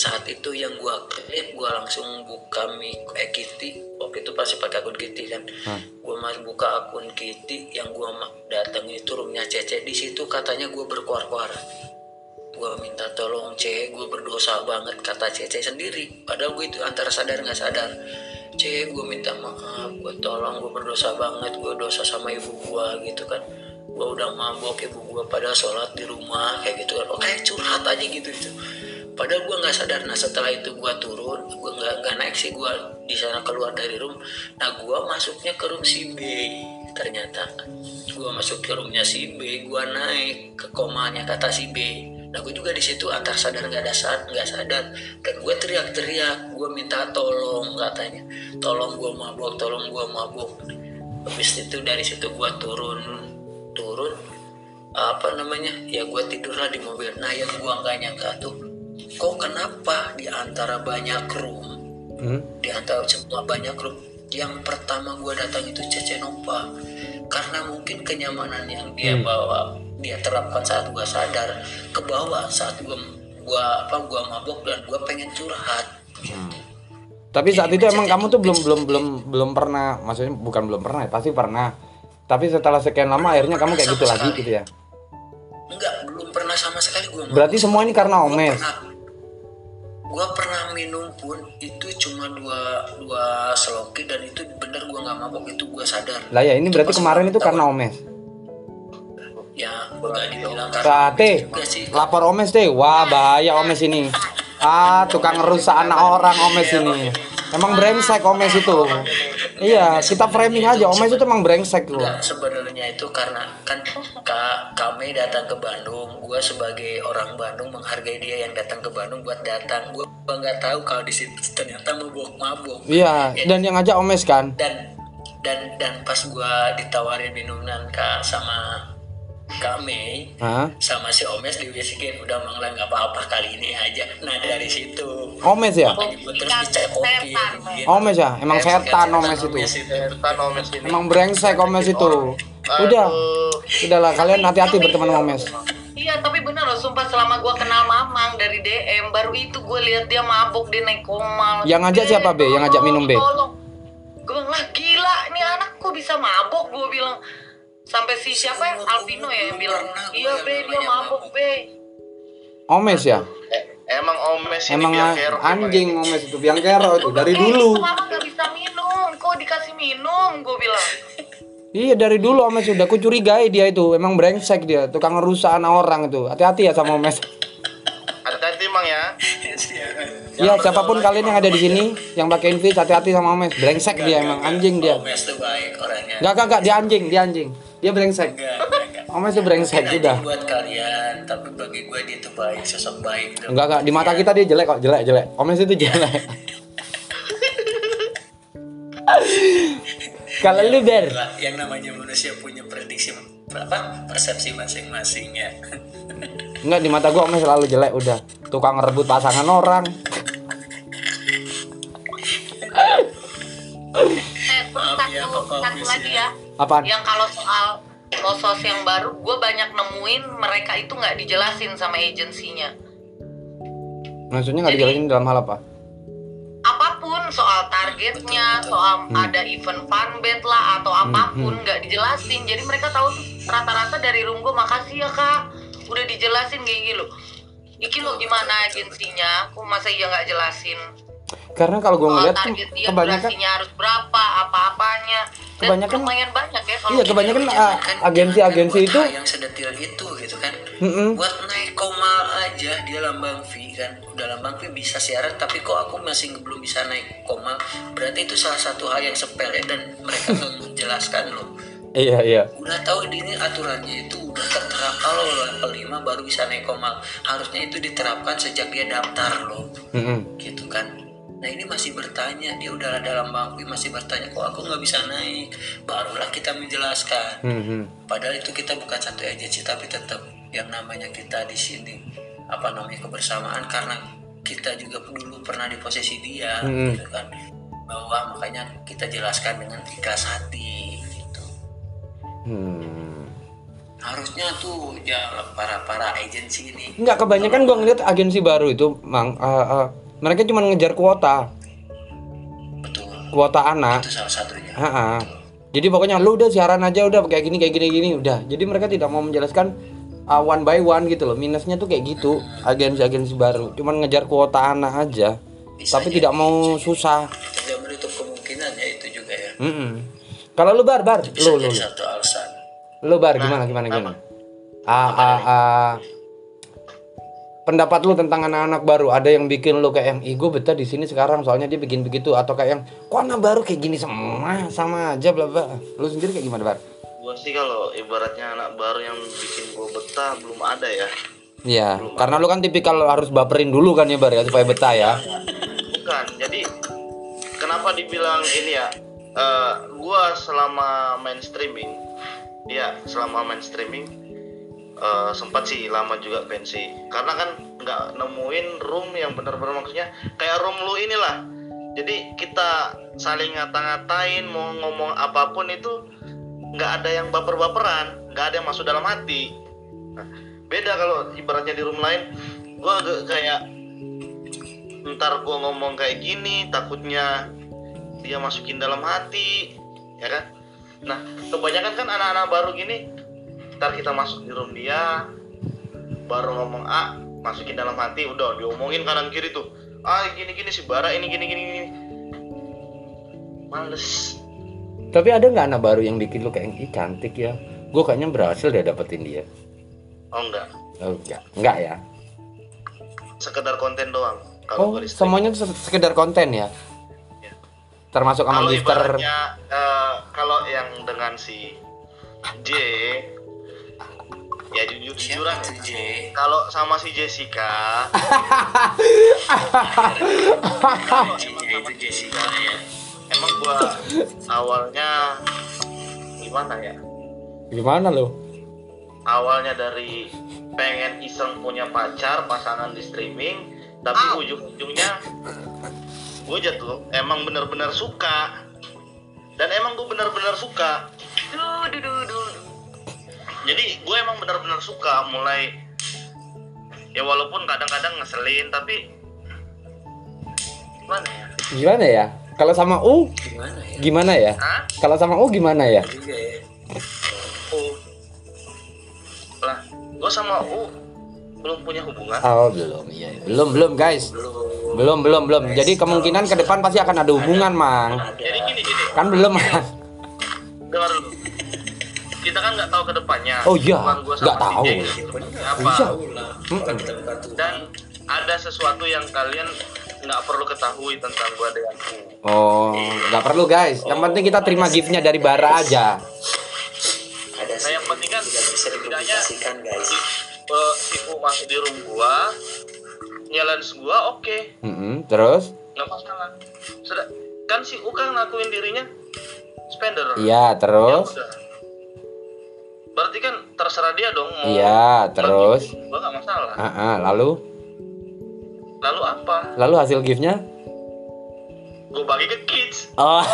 saat itu yang gua klik gua langsung buka mic eh Kitty. Waktu itu pasti pakai akun Kitty kan? Hah. gua mas buka akun Kitty yang gua ma- datang itu roomnya Cece. Di situ katanya gua berkuar-kuar. Gua minta tolong C gua berdosa banget kata Cece sendiri. Padahal gue itu antara sadar nggak sadar. C gue minta maaf gue tolong gue berdosa banget gue dosa sama ibu gua gitu kan. Gue udah mabok ibu gua pada sholat di rumah kayak gitu kan. Kayak curhat aja gitu gitu padahal gue nggak sadar nah setelah itu gue turun gue nggak nggak naik sih gue di sana keluar dari room. Nah gue masuknya ke room si B ternyata. Gue masuk ke roomnya si B gue naik ke komanya kata si B. Nah gue juga di situ antar sadar nggak ada saat nggak sadar. Dan gue teriak-teriak gue minta tolong katanya. Tolong gue mabok tolong gue mabok. Habis itu dari situ gue turun turun apa namanya ya gue tidurlah di mobil. Nah yang gue nggak nyangka tuh kok kenapa di antara banyak room Hmm? di antara semua banyak room yang pertama gue datang itu Cece Nova karena mungkin kenyamanan yang dia Hmm. bawa dia terapkan saat gue sadar ke bawah saat gue gua apa gua mabok dan gue pengen curhat Tapi saat itu emang kamu tuh belum belum belum belum pernah, maksudnya bukan belum pernah, ya, pasti pernah. Tapi setelah sekian lama akhirnya kamu kayak gitu lagi gitu ya. enggak belum pernah sama sekali gue Berarti semua ini karena omes. Gue pernah minum pun itu cuma dua dua seloki dan itu bener gue nggak mabok itu gue sadar Lah ya ini berarti kemarin itu karena omes. ya dibilang karena Sate, juga sih lapor omes deh. Wah bahaya omes ini. Ah tukang ngerusak anak orang omes ini. Emang brengsek omes itu. Iya kita framing aja omes itu emang brengsek loh. Sebenarnya itu karena kan ka, kami datang ke Bandung. Gue sebagai orang Bandung menghargai dia yang datang ke Bandung buat datang. Gue nggak tahu kalau di situ ternyata mabok-mabok. Iya dan yang ngajak omes kan. Dan dan dan pas gue ditawarin minuman kak sama Kak Mei Hah? sama si Omes dibisikin udah mangla nggak apa-apa kali ini aja. Nah dari situ Omes ya? gue terus dicekokin. gitu. Omes ya? Emang setan omes itu. Setan omes ini. Emang brengsek omes itu. Udah, udahlah kalian hati-hati berteman sama omes. Iya tapi bener loh sumpah selama gua kenal Mamang dari DM baru itu gue lihat dia mabuk dia naik koma. Yang ngajak siapa, Be? Yang ngajak minum, Be? Gue bilang lah gila ini anak kok bisa mabuk gue bilang sampai si siapa yang Alvino ya yang bilang iya be dia mabuk be Omes ya? Eh, emang omes ini Emang biang kerok. anjing omes itu biang kerok itu dari Eh, dulu. itu mama gak bisa minum kok dikasih minum gue bilang Iya dari dulu omes udah aku curigai dia itu emang brengsek dia tukang ngerusak anak orang itu. Hati-hati ya sama omes. Hati-hati emang ya. Iya siapa pun kalian yang ada di sini yang pakai invis hati-hati sama omes. Brengsek dia emang anjing dia. Omes tuh baik orangnya. Enggak enggak enggak dia anjing, dia anjing. Dia brengsek. Enggak, enggak, itu brengsek udah. anjing buat kalian, tapi bagi gue dia tuh baik, sosok baik. gitu. Enggak enggak di mata kita dia jelek kok, jelek jelek. Omes itu jelek. Kalau lu ber, yang namanya manusia punya prediksi apa persepsi masing-masing ya. enggak di mata gua Omes selalu jelek udah. Tukang ngerebut pasangan orang. satu lagi ya. Apaan? yang kalau soal losos yang baru gue banyak nemuin mereka itu nggak dijelasin sama agensinya Maksudnya nggak dijelasin dalam hal apa? apa pun soal targetnya soal Hmm. ada event fanbet lah atau apa pun nggak dijelasin jadi mereka tahu tuh rata-rata dari room gue makasih ya kak udah dijelasin kayak gitu Iki lo gimana agensinya? Kok masa iya nggak jelasin? Karena kalau gua Soal ngeliat tuh kebanyakan harus berapa, apa-apanya. Dan Kebanyakan- lumayan banyak ya kalau iya kebanyakan ah, agensi-agensi buat itu yang sedetil itu gitu kan. Mm-mm. Buat naik koma aja dia lambang V kan. Udah lambang V bisa siaran tapi kok aku masih belum bisa naik koma. Berarti itu salah satu hal yang sepele dan mereka nggak menjelaskan loh. Iya iya. udah tahu ini aturannya itu udah tertera kalau level 5 baru bisa naik koma harusnya itu diterapkan sejak dia daftar loh Mm-mm. gitu kan nah ini masih bertanya dia udah dalam bangku masih bertanya kok aku nggak bisa naik? Barulah kita menjelaskan. Mhm. padahal itu kita bukan satu agensi tapi tetap yang namanya kita di sini. Apa namanya kebersamaan karena kita juga dulu pernah di posisi dia Mm-mm. gitu kan. Bahwa makanya kita jelaskan dengan ikhlas hati gitu. Hmm. harusnya tuh ya para para agensi ini. Enggak kebanyakan gua ngeliat agensi baru itu, Mang, eh, eh, mereka cuma ngejar kuota, betul kuota anak. itu salah satunya Ha-ha. Jadi pokoknya lu udah siaran aja udah kayak gini kayak gini gini udah. Jadi mereka tidak mau menjelaskan uh, one by one gitu loh. Minusnya tuh kayak gitu agensi-agensi baru. Cuman ngejar kuota anak aja. Bisa tapi jadi, tidak mau susah. tidak menutup kemungkinan ya itu juga ya Mm-mm. Kalau lu bar bar, lu lu jadi satu alasan Lu bar gimana gimana gimana? Ah, ah, ah. Pendapat lu tentang anak-anak baru ada yang bikin lu kayak yang ih gue betah di sini sekarang soalnya dia bikin begitu atau kayak yang kok anak baru kayak gini semua sama aja bla bla. Lu sendiri kayak gimana bar? Gua sih kalau ibaratnya anak baru yang bikin gua betah belum ada ya. Iya, karena lu kan tipikal harus baperin dulu kan ya bar ya supaya betah ya. Bukan. Jadi kenapa dibilang ini ya? Eh, gua selama main streaming, ya selama main streaming eh, sempat sih lama juga pensi. Karena kan nggak nemuin room yang benar-benar maksudnya kayak room lu inilah. Jadi kita saling ngata-ngatain mau ngomong apa pun itu nggak ada yang baper-baperan, nggak ada yang masuk dalam hati. Nah, beda kalau ibaratnya di room lain, gua agak kayak ntar gua ngomong kayak gini takutnya dia masukin dalam hati ya kan nah kebanyakan kan anak-anak baru gini ntar kita masuk di room dia baru ngomong A masukin dalam hati udah diomongin kanan kiri tuh ah gini gini si bara ini gini gini gini males Tapi ada nggak anak baru yang bikin lu kayak ih cantik ya? Gue kayaknya berhasil deh dapetin dia. oh enggak Oh, enggak, enggak ya. sekedar konten doang Oh, kalau stream. semuanya tuh sekedar konten ya. Ya. Termasuk sama kalau Mister. eh, kalau yang dengan si J ya jujur jujuran siapa ya kalau sama si Jessica. Kalau itu Jessica ya. Emang gua awalnya gimana ya? Gimana lo? awalnya dari pengen iseng punya pacar pasangan di streaming tapi ujung-ujungnya gue jatuh emang bener-bener suka. Dan emang gue bener-bener suka. Duh, duh, duh, duh. Jadi gue emang bener-bener suka mulai ya walaupun kadang-kadang ngeselin tapi gimana ya Gimana ya? Kalau sama U gimana ya gimana ya? Hah? Kalau sama U gimana ya? juga ya U lah gue sama U belum punya hubungan Oh belum, iya. Belum belum guys. belum Belum belum belum. Jadi kemungkinan ke depan pasti akan ada hubungan mang. jadi gini gini Kan belum man. dengar dulu kita kan nggak tahu ke depannya Oh iya, nggak tahu. Ya, benar. apa Iya. dan ada sesuatu yang kalian nggak perlu ketahui tentang gua dengan Oh, nggak perlu guys. Yang penting kita terima giftnya dari Bara aja. ada Nah, yang penting kan tidak bisa dikomunikasikan guys si, eh, si U masuk di room gua nyalain gua oke Mm-mm, terus? nggak masalah sudah kan si U kan ngakuin dirinya spender Iya, Ya terus? udah. Berarti kan terserah dia dong mau Iya, terus? gua nggak masalah Ah, ah, lalu? lalu apa Lalu hasil giftnya? gua bagi ke kids Oh,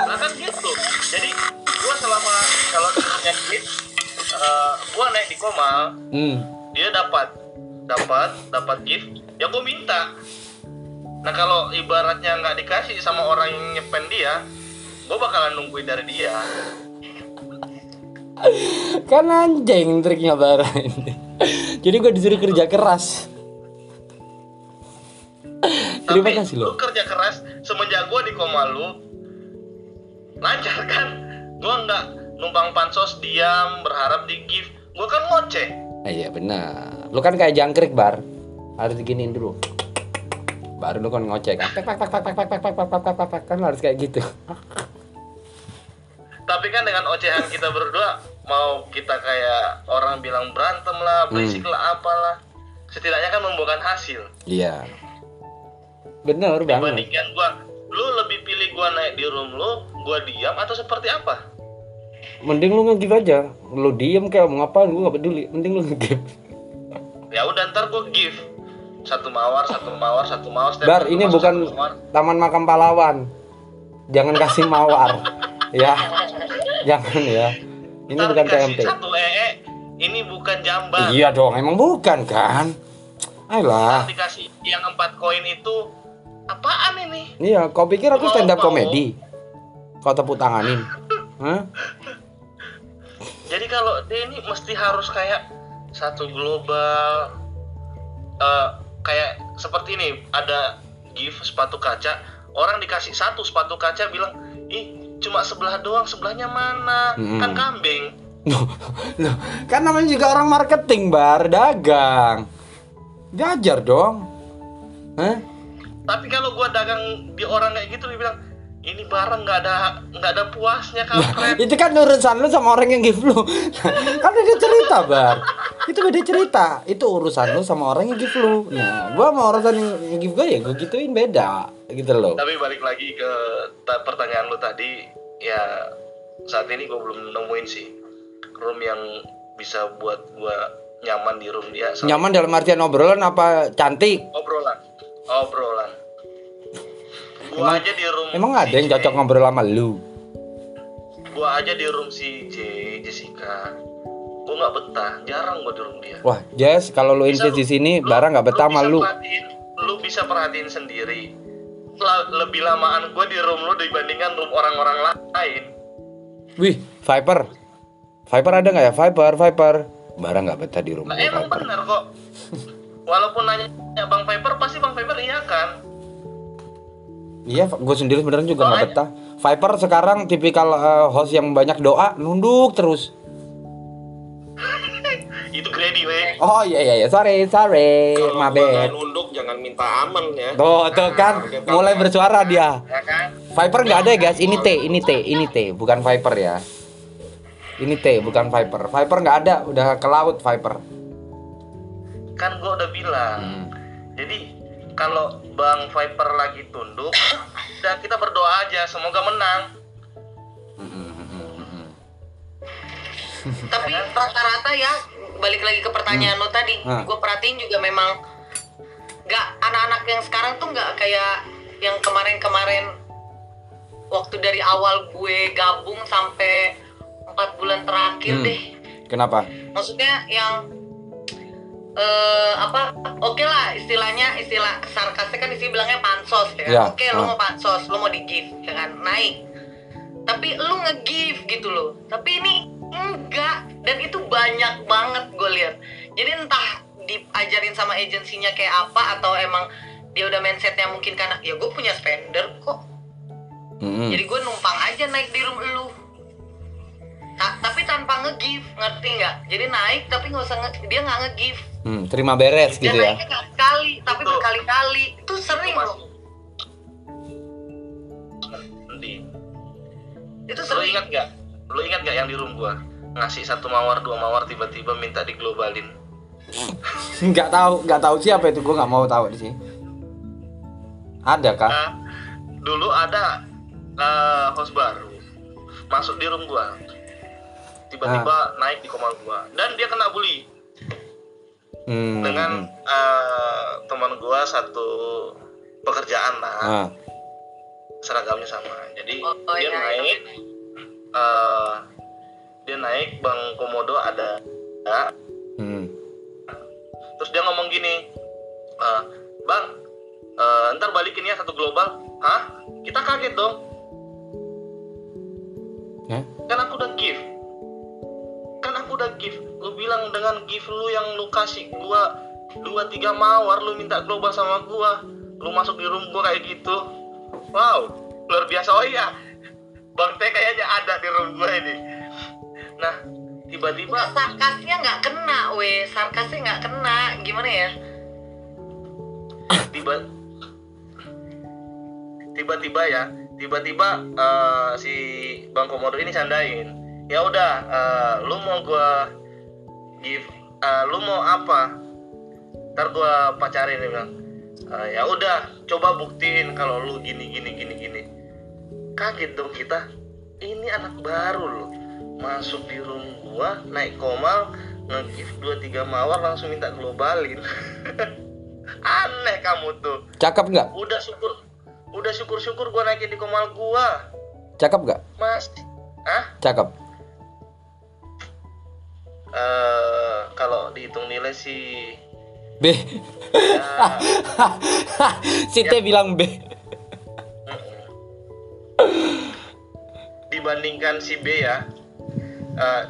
Nah kan gitu. Jadi gua selama kalau punya kids, eh, gua naik di Komal, hmm. dia dapat dapat dapat gift, ya gua minta. Nah kalau ibaratnya nggak dikasih sama orang yang nyepen dia, gua bakalan nungguin dari dia. kan anjing triknya Bara ini. Jadi gue disuruh kerja keras. Terima Tapi kasih lu loh. kerja keras semenjak gua di Komal lu lancar kan? Gua nggak numpang pansos diam berharap di gift. Gua kan ngoceh. Ah, iya benar. Lu kan kayak jangkrik bar. Harus diginiin dulu. Baru lu kan pak, pak, pak, pak, pak, pak, pak, pak, pak, pak, pak, pak. Kan harus kayak gitu. Tapi kan dengan ocehan kita berdua mau kita kayak orang bilang berantem lah berisik lah apalah setidaknya kan membuahkan hasil Iya. Bener banget. dibandingkan gua lu lebih pilih gua naik di room lu gua diam atau seperti apa Mending lu nge-give aja. Lu diem kayak mau ngapain gue gak peduli. Mending lu nge-give. ya udah ntar gua give satu mawar satu mawar satu mawar setiap Bar, ini bukan mawar. taman makam pahlawan. Jangan kasih mawar. ya. Jangan ya. Ini Ntar bukan TMT satu ee ini bukan jamban iya dong emang bukan kan? Ayolah. Ntar dikasih yang empat koin itu. Apaan ini? Iya kau pikir aku stand up komedi? Kau tepuk tanganin. Hah? jadi kalau dia ini mesti harus kayak satu global eh, kayak seperti ini. Ada gift sepatu kaca. Orang dikasih satu sepatu kaca bilang ih cuma sebelah doang sebelahnya mana? Mm-mm. kan kambing. Loh, loh, kan namanya juga orang marketing bar. Dagang. Diajar dong. Hah? tapi kalau gua dagang di orang kayak gitu dia bilang ini barang nggak ada nggak ada puasnya kampret. itu kan urusan lu sama orang yang give lu. Kan beda cerita bar. Itu beda cerita. Itu urusan lu sama orang yang give lu. Nah gua sama urusan yang give gue ya gue gituin beda. Gitu loh. Tapi balik lagi ke ta- pertanyaan lu tadi. Ya saat ini gua belum nemuin sih room yang bisa buat gua nyaman di room dia. Nyaman dalam artian obrolan apa cantik? Obrolan. Obrolan gua Emang- aja di room emang ada yang cocok ngobrol sama lu? Gua aja di room si J Jessica. Gua nggak betah jarang gua di room dia. Wah Jess kalau lu invest di sini barang nggak betah sama lu. lu bisa perhatiin sendiri. Lebih lamaan gua di room lu dibandingkan room orang-orang lain. Wih Viper. Viper ada nggak ya? Viper Viper. Barang nggak betah di rumah Nah, emang Viper. bener kok. Walaupun nanya Bang Viper, pasti Bang Viper iya kan? Iya, gue sendiri sebenarnya juga nggak betah. Viper sekarang tipikal eh, host yang banyak doa, nunduk terus. Itu greedy, weh. Oh iya iya, iya. sorry sorry, Kalau bad. nunduk jangan minta aman ya. Tuh tuh kan, mulai bersuara dia. Ya kan? Viper nggak ada ya guys, ini T, ini T, ini T, bukan Viper ya. Ini T, bukan Viper. Viper nggak ada, udah ke laut Viper. Kan gua udah bilang. Hmm. Jadi kalau Bang Viper lagi tunduk, udah kita berdoa aja semoga menang. tapi rata-rata ya balik lagi ke pertanyaan lo tadi Hmm. gue perhatiin juga memang nggak anak-anak yang sekarang tuh nggak kayak yang kemarin-kemarin waktu dari awal gue gabung sampai empat bulan terakhir Hmm. deh Kenapa? maksudnya yang eh apa oke lah istilahnya istilah sarkasnya kan istilah bilangnya pansos ya, Ya, oke lu ah. mau pansos lu mau di give ya kan? Naik. Tapi lu nge-give gitu loh. Tapi ini enggak. Dan itu banyak banget gue lihat. Jadi entah diajarin sama agensinya kayak apa atau emang dia udah mindsetnya mungkin karena ya gue punya spender kok. Mm-mm. jadi gue numpang aja naik di room lu. Ta- tapi tanpa nge-give ngerti nggak? Jadi naik tapi nggak usah nge- dia nggak nge-give Hmm, terima beres dia gitu ya. naiknya nggak sekali tapi Itu. berkali-kali itu sering Itu loh Nanti. itu Lu sering ingat nggak? Lu ingat nggak yang di room gua? Ngasih satu mawar, dua mawar tiba-tiba minta diglobalin. Nggak tahu, nggak tahu siapa itu, gue nggak mau tahu di sini. Ada kah? Nah, dulu ada eh, host baru masuk di room gua tiba-tiba Ah. naik di komal gua dan dia kena bully Hmm. dengan eh, teman gua satu pekerjaan lah Ah. seragamnya sama jadi Oh, oh, dia iya, naik eh, dia naik bang komodo ada ya, Hmm. terus dia ngomong gini "Eh, bang eh, ntar balikin ya satu global hah kita kaget dong Ya? kan aku udah give aku udah give lu bilang dengan give lu yang lu kasih gua dua tiga mawar lu minta global sama gua. Lu masuk di room gua kayak gitu. Wow luar biasa. Oh iya bang T kayaknya ada di room gua ini. Nah tiba-tiba sarkasnya nggak kena weh. Sarkasnya nggak kena. Gimana ya? Tiba tiba-tiba ya tiba-tiba eh, si bang komodo ini candain ya udah eh, lu mau gua give eh, lu mau apa ntar gua pacarin dia bilang "Eh, ya udah coba buktiin kalau lu gini gini gini gini kaget dong kita ini anak baru loh masuk di room gua naik komal nge-give dua tiga mawar langsung minta globalin aneh kamu tuh Cakep nggak? udah syukur udah syukur syukur gua naikin di komal gua Cakep gak? Mas, ah? Cakep. Eh, kalau dihitung nilai sih B. ya, si T bilang B. dibandingkan si B ya, eh,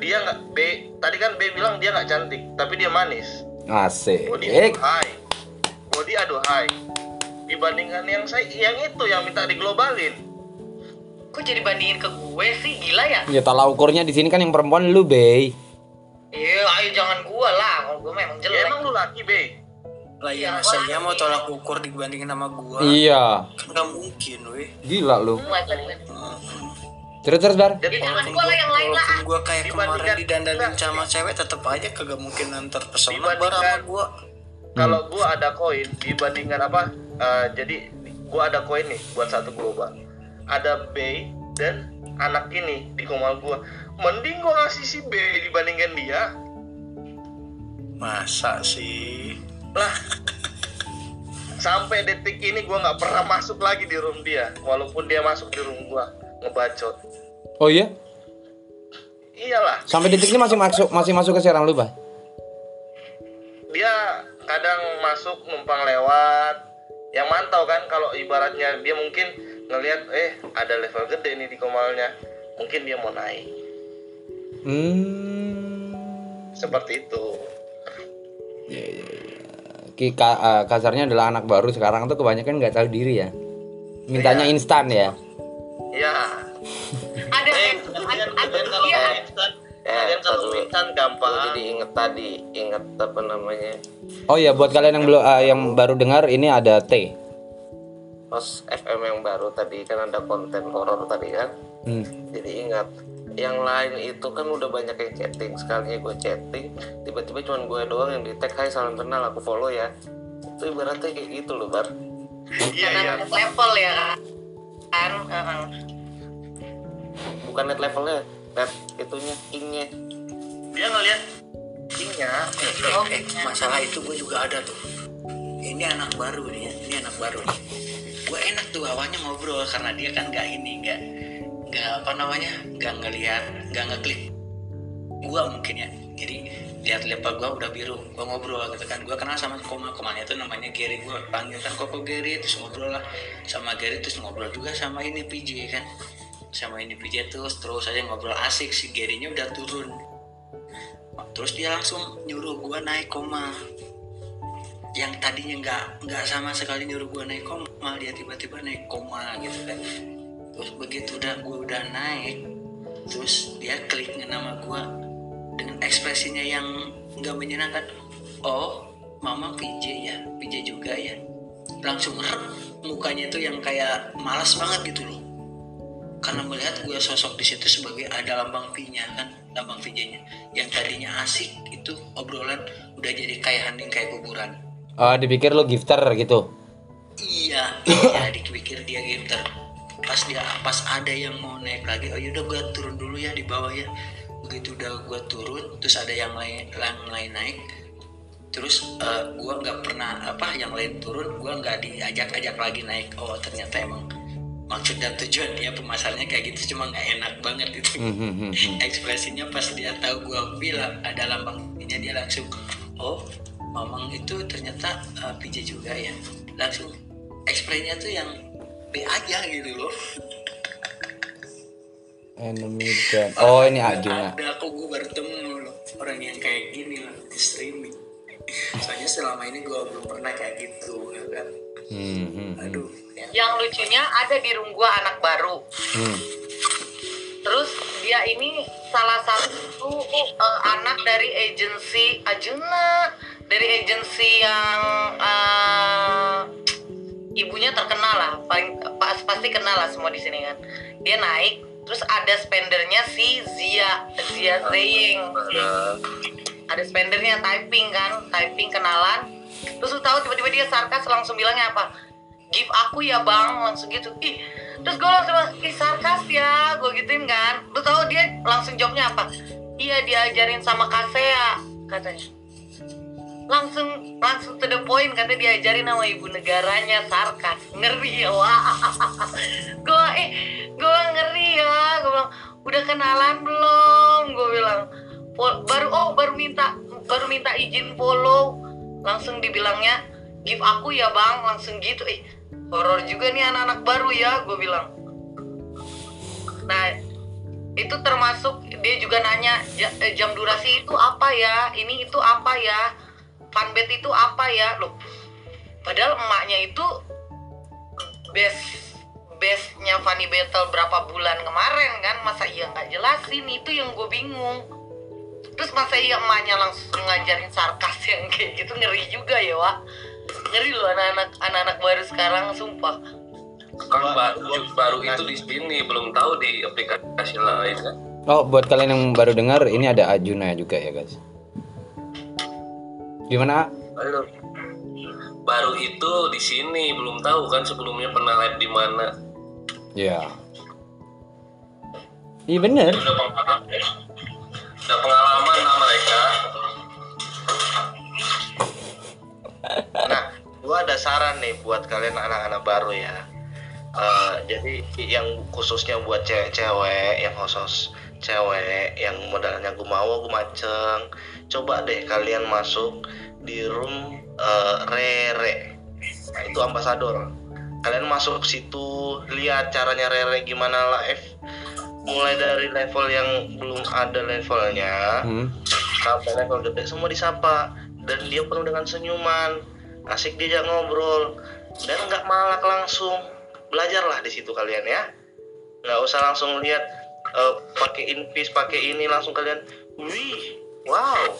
dia nggak B. Tadi kan B bilang dia nggak cantik, tapi dia manis. Asik. Body aduhai, body aduhai. Dibandingkan yang saya, yang itu yang minta diglobalin. Kok jadi bandingin ke gue sih gila ya? Ya tolak ukurnya di sini kan yang perempuan lu, Be. Iya, ayo jangan gua lah. Kalau gua memang Ya jelek. Iya, emang lu laki B. Lah ya masa iya mau tolak ukur dibandingin sama gua. Iya. Kan nggak mungkin, weh. Gila lu. Terus terus Bar. Ya jangan Walaupun gua lah yang lain lah. gua kayak kemarin didandanin sama cewek tetep aja kagak mungkin ntar pesona bar sama gua. Kalau gua ada koin dibandingkan apa? eh, jadi gua ada koin nih buat satu global. Ada B dan anak ini di komal gua. Mending gua ngasih si B dibandingkan dia. Masa sih? Lah. Sampai detik ini gua nggak pernah masuk lagi di room dia, walaupun dia masuk di room gua ngebacot. Oh iya? Iyalah, Sampai detik ini masih masuk masih masuk ke serang lu, Bah. dia kadang masuk numpang lewat yang mantau kan kalau ibaratnya dia mungkin ngelihat eh ada level gede nih di komalnya mungkin dia mau naik Hmm. seperti itu Ki, ka- eh, kasarnya adalah anak baru sekarang tuh kebanyakan nggak tahu diri ya. Mintanya Iya. instan ya. ya Ada eh ada ada iya. mau instan kalian kalau satu- instan Gua gampang jadi inget tadi, inget apa namanya Oh ya, buat kalian yang belum eh, yang baru dengar ini ada T. host FM yang baru tadi kan ada konten horor tadi kan. Hmm. Jadi ingat yang lain itu kan udah banyak yang chatting sekalinya gue chatting tiba-tiba cuma gue doang yang di tag hai salam kenal aku follow ya itu ibaratnya kayak gitu loh bar iya iya Karena level ya kan. Heeh. bukan net levelnya net itunya kingnya dia ngelihat tingnya Eh, eh, masalah itu gue juga ada tuh. Ini anak baru nih ya, ini anak baru nih. Gue enak tuh awalnya ngobrol karena dia kan nggak ini nggak nggak apa namanya nggak ngelihat nggak ngeklik gue mungkin ya. Jadi lihat level gue udah biru, gue ngobrol gitu kan. Gue kenal sama koma komanya itu namanya Gary. Gue panggil kan koko Gary terus ngobrol lah sama Gary terus ngobrol juga sama ini PJ kan. Sama ini PJ terus terus aja ngobrol asik si Gary-nya udah turun. Terus dia langsung nyuruh gua naik koma. Yang tadinya nggak nggak sama sekali nyuruh gua naik koma dia tiba-tiba naik koma gitu kan. Terus begitu udah gua udah naik terus dia klik nama gua dengan ekspresinya yang nggak menyenangkan. Oh mama PJ ya PJ juga ya. Langsung rep mukanya itu yang kayak malas banget gitu loh karena melihat gue sosok di situ sebagai ada lambang V-nya kan? Lambang VJ-nya yang tadinya asik itu obrolan udah jadi kayak hening kayak kuburan. Oh, dipikir lu gifter gitu. iya iya dipikir dia gifter. Pas dia pas ada yang mau naik lagi oh yaudah gue turun dulu ya di bawah ya. Begitu udah gue turun terus ada yang lain yang lain naik terus eh, gue nggak pernah apa yang lain turun gue nggak diajak-ajak lagi naik. Oh ternyata emang maksud dan tujuan dia pemasarannya kayak gitu cuma nggak enak banget gitu. Hmm, hmm, ekspresinya pas dia tahu gua bilang ada lambangnya dia langsung oh mamang itu ternyata uh, PJ juga ya. Langsung ekspresinya tuh yang B aja gitu loh. Enemy dan Oh, ini Arjuna. ada kok gue baru temu loh orang yang kayak gini loh di streaming soalnya selama ini gua belum pernah kayak gitu ya kan Hmm, hmm, hmm. aduh ya. Yang lucunya ada di room gua anak baru. Hmm. Terus dia ini salah satu uh, anak dari agensi Ajuna, dari agensi yang uh, ibunya terkenal lah, paling pas, pasti kenal lah semua di sini kan. Dia naik, terus ada spendernya si Zia, Zia Zeying. Ada spendernya typing kan, typing kenalan. Terus lu tahu tiba-tiba dia sarkas langsung bilangnya apa? Give aku ya bang, langsung gitu. Ih, terus gue langsung bilang, ih sarkas ya, gue gituin kan. Lu tahu dia langsung jawabnya apa? Iya diajarin sama Kasea, katanya. Langsung langsung to the point katanya diajarin sama ibu negaranya sarkas. Ngeri ya, wah. Gue eh, gue udah kenalan belum gue bilang "Fo- baru oh baru minta baru minta izin follow. Langsung dibilangnya give aku ya bang. Langsung gitu. Eh horor juga nih anak-anak baru ya gue bilang. Nah itu termasuk dia juga nanya "Ja- eh, jam durasi itu apa ya? Ini itu apa ya? Fanbet itu apa ya? Loh padahal emaknya itu best bestnya Fanny Battle berapa bulan kemarin kan? Masa iya nggak jelasin? Itu yang gue bingung terus masa iya emaknya langsung ngajarin sarkas yang kayak gitu ngeri juga ya Wak ngeri loh anak-anak anak-anak baru sekarang sumpah kan baru baru itu di sini belum tahu di aplikasi lain kan Oh, buat kalian yang baru dengar, ini ada Ajuna juga ya guys. Gimana? Halo. baru itu di sini belum tahu kan sebelumnya pernah live di mana Ya. Iya bener. udah pengalaman udah pengalaman lah mereka Nah, gua ada saran nih buat kalian anak-anak baru ya. Eh, jadi yang khususnya buat cewek-cewek, yang khusus cewek, yang modalnya gue mau, gue maceng. Coba deh kalian masuk di room eh, Rere. Nah, itu ambasador. Kalian masuk situ, lihat caranya Rere gimana live. Mulai dari level yang belum ada levelnya, Hmm. sampai level gede semua disapa. Dan dia penuh dengan senyuman. Asik diajak ngobrol. Dan nggak malak langsung. Belajarlah di situ kalian ya. Nggak usah langsung lihat eh, pakai invis pakai ini langsung kalian wih wow.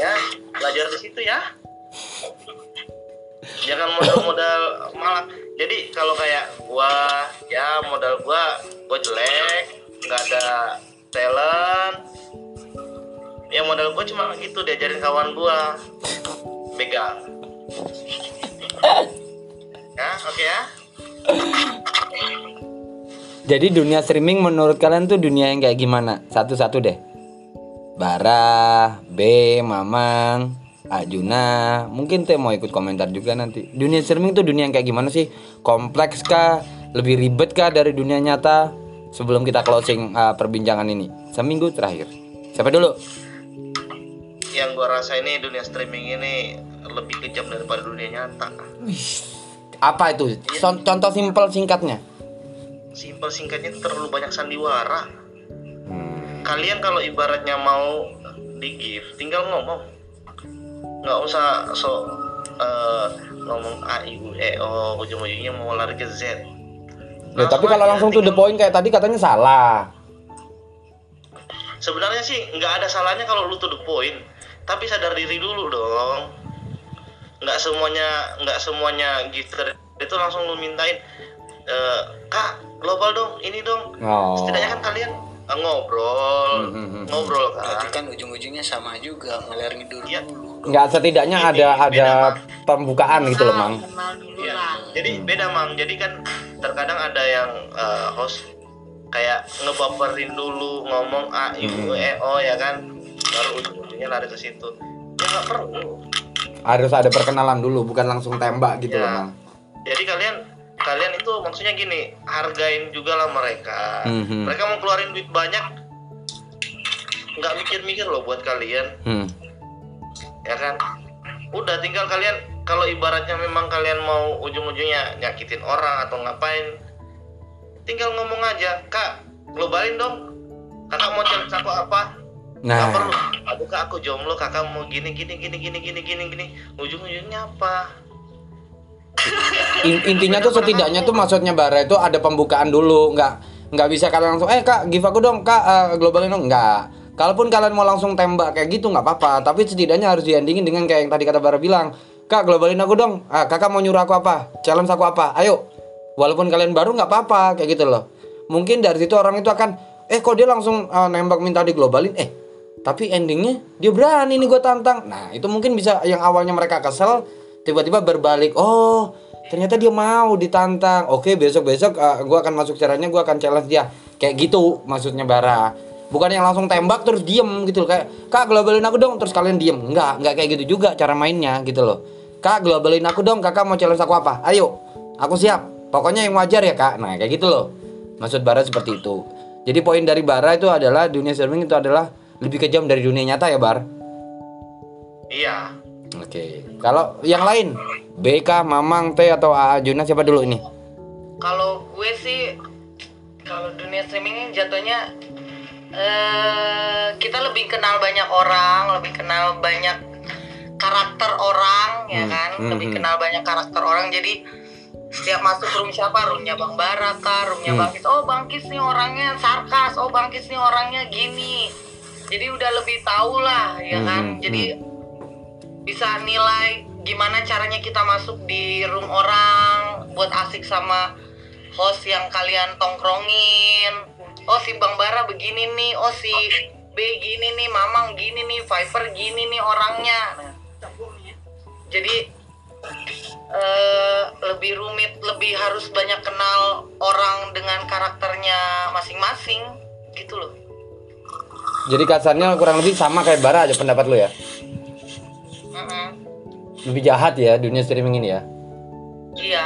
Ya belajar di situ ya jangan modal-modal malak jadi kalau kayak gua ya modal gua gua jelek nggak ada talent. Ya modal gua cuma gitu diajarin kawan gua. Begal ya oke ya. Jadi dunia streaming menurut kalian tuh dunia yang kayak gimana? Satu-satu deh. Bara, B, Mamang, Ajuna, mungkin teh mau ikut komentar juga nanti. Dunia streaming tuh dunia yang kayak gimana sih? Kompleks kah? Lebih ribet kah dari dunia nyata? Sebelum kita closing uh, perbincangan ini, seminggu terakhir. Siapa dulu? yang gua rasa ini dunia streaming ini lebih kejam daripada dunia nyata Apa itu? Contoh simpel singkatnya. simpel singkatnya terlalu banyak sandiwara Hmm. kalian kalau ibaratnya mau di gift tinggal ngomong nggak usah so eh, ngomong a i u e o ujung-ujungnya mau lari ke z. Ya, tapi kalau langsung to the point kayak tadi katanya salah. sebenarnya sih nggak ada salahnya kalau lu to the point. Tapi sadar diri dulu dong. Nggak semuanya nggak semuanya gifter itu langsung lu mintain "Eh, kak global dong ini dong. Oh. setidaknya kan kalian eh, ngobrol. Hmm, hmm, ngobrol berarti kan kan ujung-ujungnya sama juga ngelir ngidur Iya. dulu Nggak setidaknya Ini ada ada pembukaan gitu loh, Mang. Iya. lah Jadi beda mang. Jadi kan terkadang ada yang eh, host kayak ngebaperin dulu ngomong a i u e o ya kan, baru ujung-ujungnya lari ke situ. Ya nggak perlu. Harus ada perkenalan dulu, bukan langsung tembak gitu Ya. loh, Mang. Jadi kalian kalian itu maksudnya gini, hargain juga lah mereka. Mhm. Mereka mau keluarin duit banyak, nggak mikir-mikir loh buat kalian, Hmm. Ya kan? Udah tinggal kalian kalau ibaratnya memang kalian mau ujung-ujungnya nyakitin orang atau ngapain, tinggal ngomong aja, kak globalin dong, kakak mau challenge aku apa? Nah, perlu. Aduh kak aku jomblo, kakak mau gini gini gini gini gini gini gini, ujung-ujungnya apa? in- intinya tuh setidaknya tuh maksudnya bara itu ada pembukaan dulu, nggak nggak bisa kalian langsung, eh kak, give aku dong, kak, eh, globalin dong, nggak. Kalaupun kalian mau langsung tembak kayak gitu nggak apa-apa, tapi setidaknya harus diendingin dengan kayak yang tadi kata bara bilang, kak, globalin aku dong, ah, kakak mau nyuruh aku apa, challenge aku apa, ayo. Walaupun kalian baru nggak apa-apa. Kayak gitu loh. Mungkin dari situ orang itu akan, eh kok dia langsung eh, nembak minta diglobalin, eh tapi endingnya dia berani nih gue tantang. Nah itu mungkin bisa yang awalnya mereka kesel tiba-tiba berbalik oh ternyata dia mau ditantang. Oke besok besok gue akan masuk caranya gue akan challenge dia. Kayak gitu maksudnya bara bukan yang langsung tembak terus diem gitu loh. kayak kak globalin aku dong. Terus kalian diem. Nggak nggak kayak gitu juga cara mainnya gitu loh. Kak globalin aku dong. Kakak mau challenge aku apa? Ayo aku siap. Pokoknya yang wajar ya kak. Nah kayak gitu loh. Maksud Bara seperti itu. Jadi poin dari Bara itu adalah dunia streaming itu adalah lebih kejam dari dunia nyata ya Bar? Iya. Oke. Kalau yang lain? BK Mamang T atau AA Juna siapa dulu ini? Kalau gue sih kalau dunia streaming ini jatuhnya eh kita lebih kenal banyak orang, lebih kenal banyak karakter orang ya Hmm, kan, hmm, lebih hmm. kenal banyak karakter orang. Jadi setiap masuk room siapa, roomnya Bang Bara kah, roomnya Hmm. Bang Kis. Oh Bang Kis nih orangnya sarkas, oh Bang Kis nih orangnya gini. Jadi udah lebih tahu lah ya Hmm, kan. hmm, Jadi bisa nilai gimana caranya kita masuk di room orang buat asik sama host yang kalian tongkrongin. Oh si Bang Bara begini nih, oh si B gini nih, Mamang gini nih, Viper gini nih orangnya. Nah, jadi eh, lebih rumit, lebih harus banyak kenal orang dengan karakternya masing-masing gitu loh. jadi kasarnya kurang lebih sama kayak Bara aja pendapat lo ya Mm-mm. lebih jahat ya dunia streaming ini ya Iya.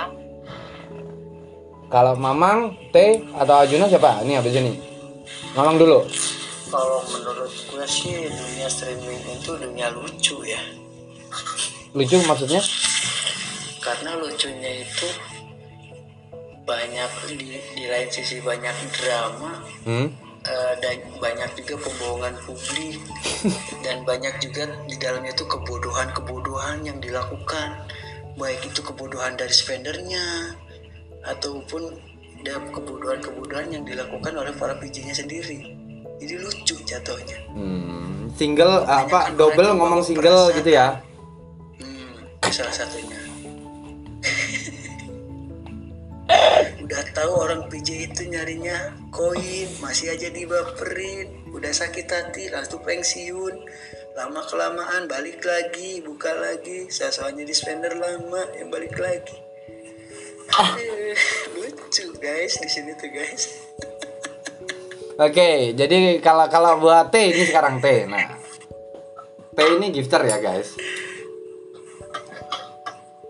Kalau Mamang T atau Ajuna siapa? Ini habis ini. Mamang dulu. Kalau menurut gue sih dunia streaming itu dunia lucu ya. lucu maksudnya? Karena lucunya itu banyak di, di lain sisi banyak drama hmm? eh, dan banyak juga pembohongan publik dan banyak juga di dalamnya itu kebodohan-kebodohan yang dilakukan. Baik itu kebodohan dari spendernya ataupun ada kebodohan-kebodohan yang dilakukan oleh para PJ-nya sendiri. Jadi lucu jatuhnya. Hmm, single apa double ngomong single gitu ya? Hmm, salah satunya. Udah tahu orang PJ itu nyarinya koin masih aja dibaperin udah sakit hati langsung pensiun. Lama kelamaan balik lagi buka lagi soalnya di spender lama yang balik lagi lucu guys di sini tuh guys Oke, jadi kalau kalau buat T ini sekarang T. Nah, T ini gifter ya guys.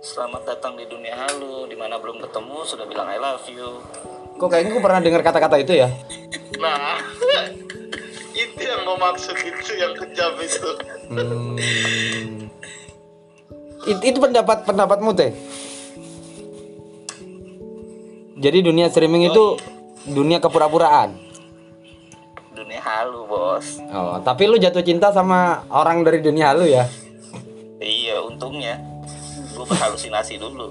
Selamat datang di dunia halu, di mana belum ketemu sudah bilang I love you. Kok kayaknya gue pernah dengar kata-kata itu ya? nah itu yang mau maksud itu yang kejam itu Hmm. It- itu pendapat pendapatmu T. Jadi dunia streaming itu dunia kepura-puraan. Dunia halu, bos. Oh, tapi lu jatuh cinta sama orang dari dunia halu ya? Iya, untungnya gue berhalusinasi dulu.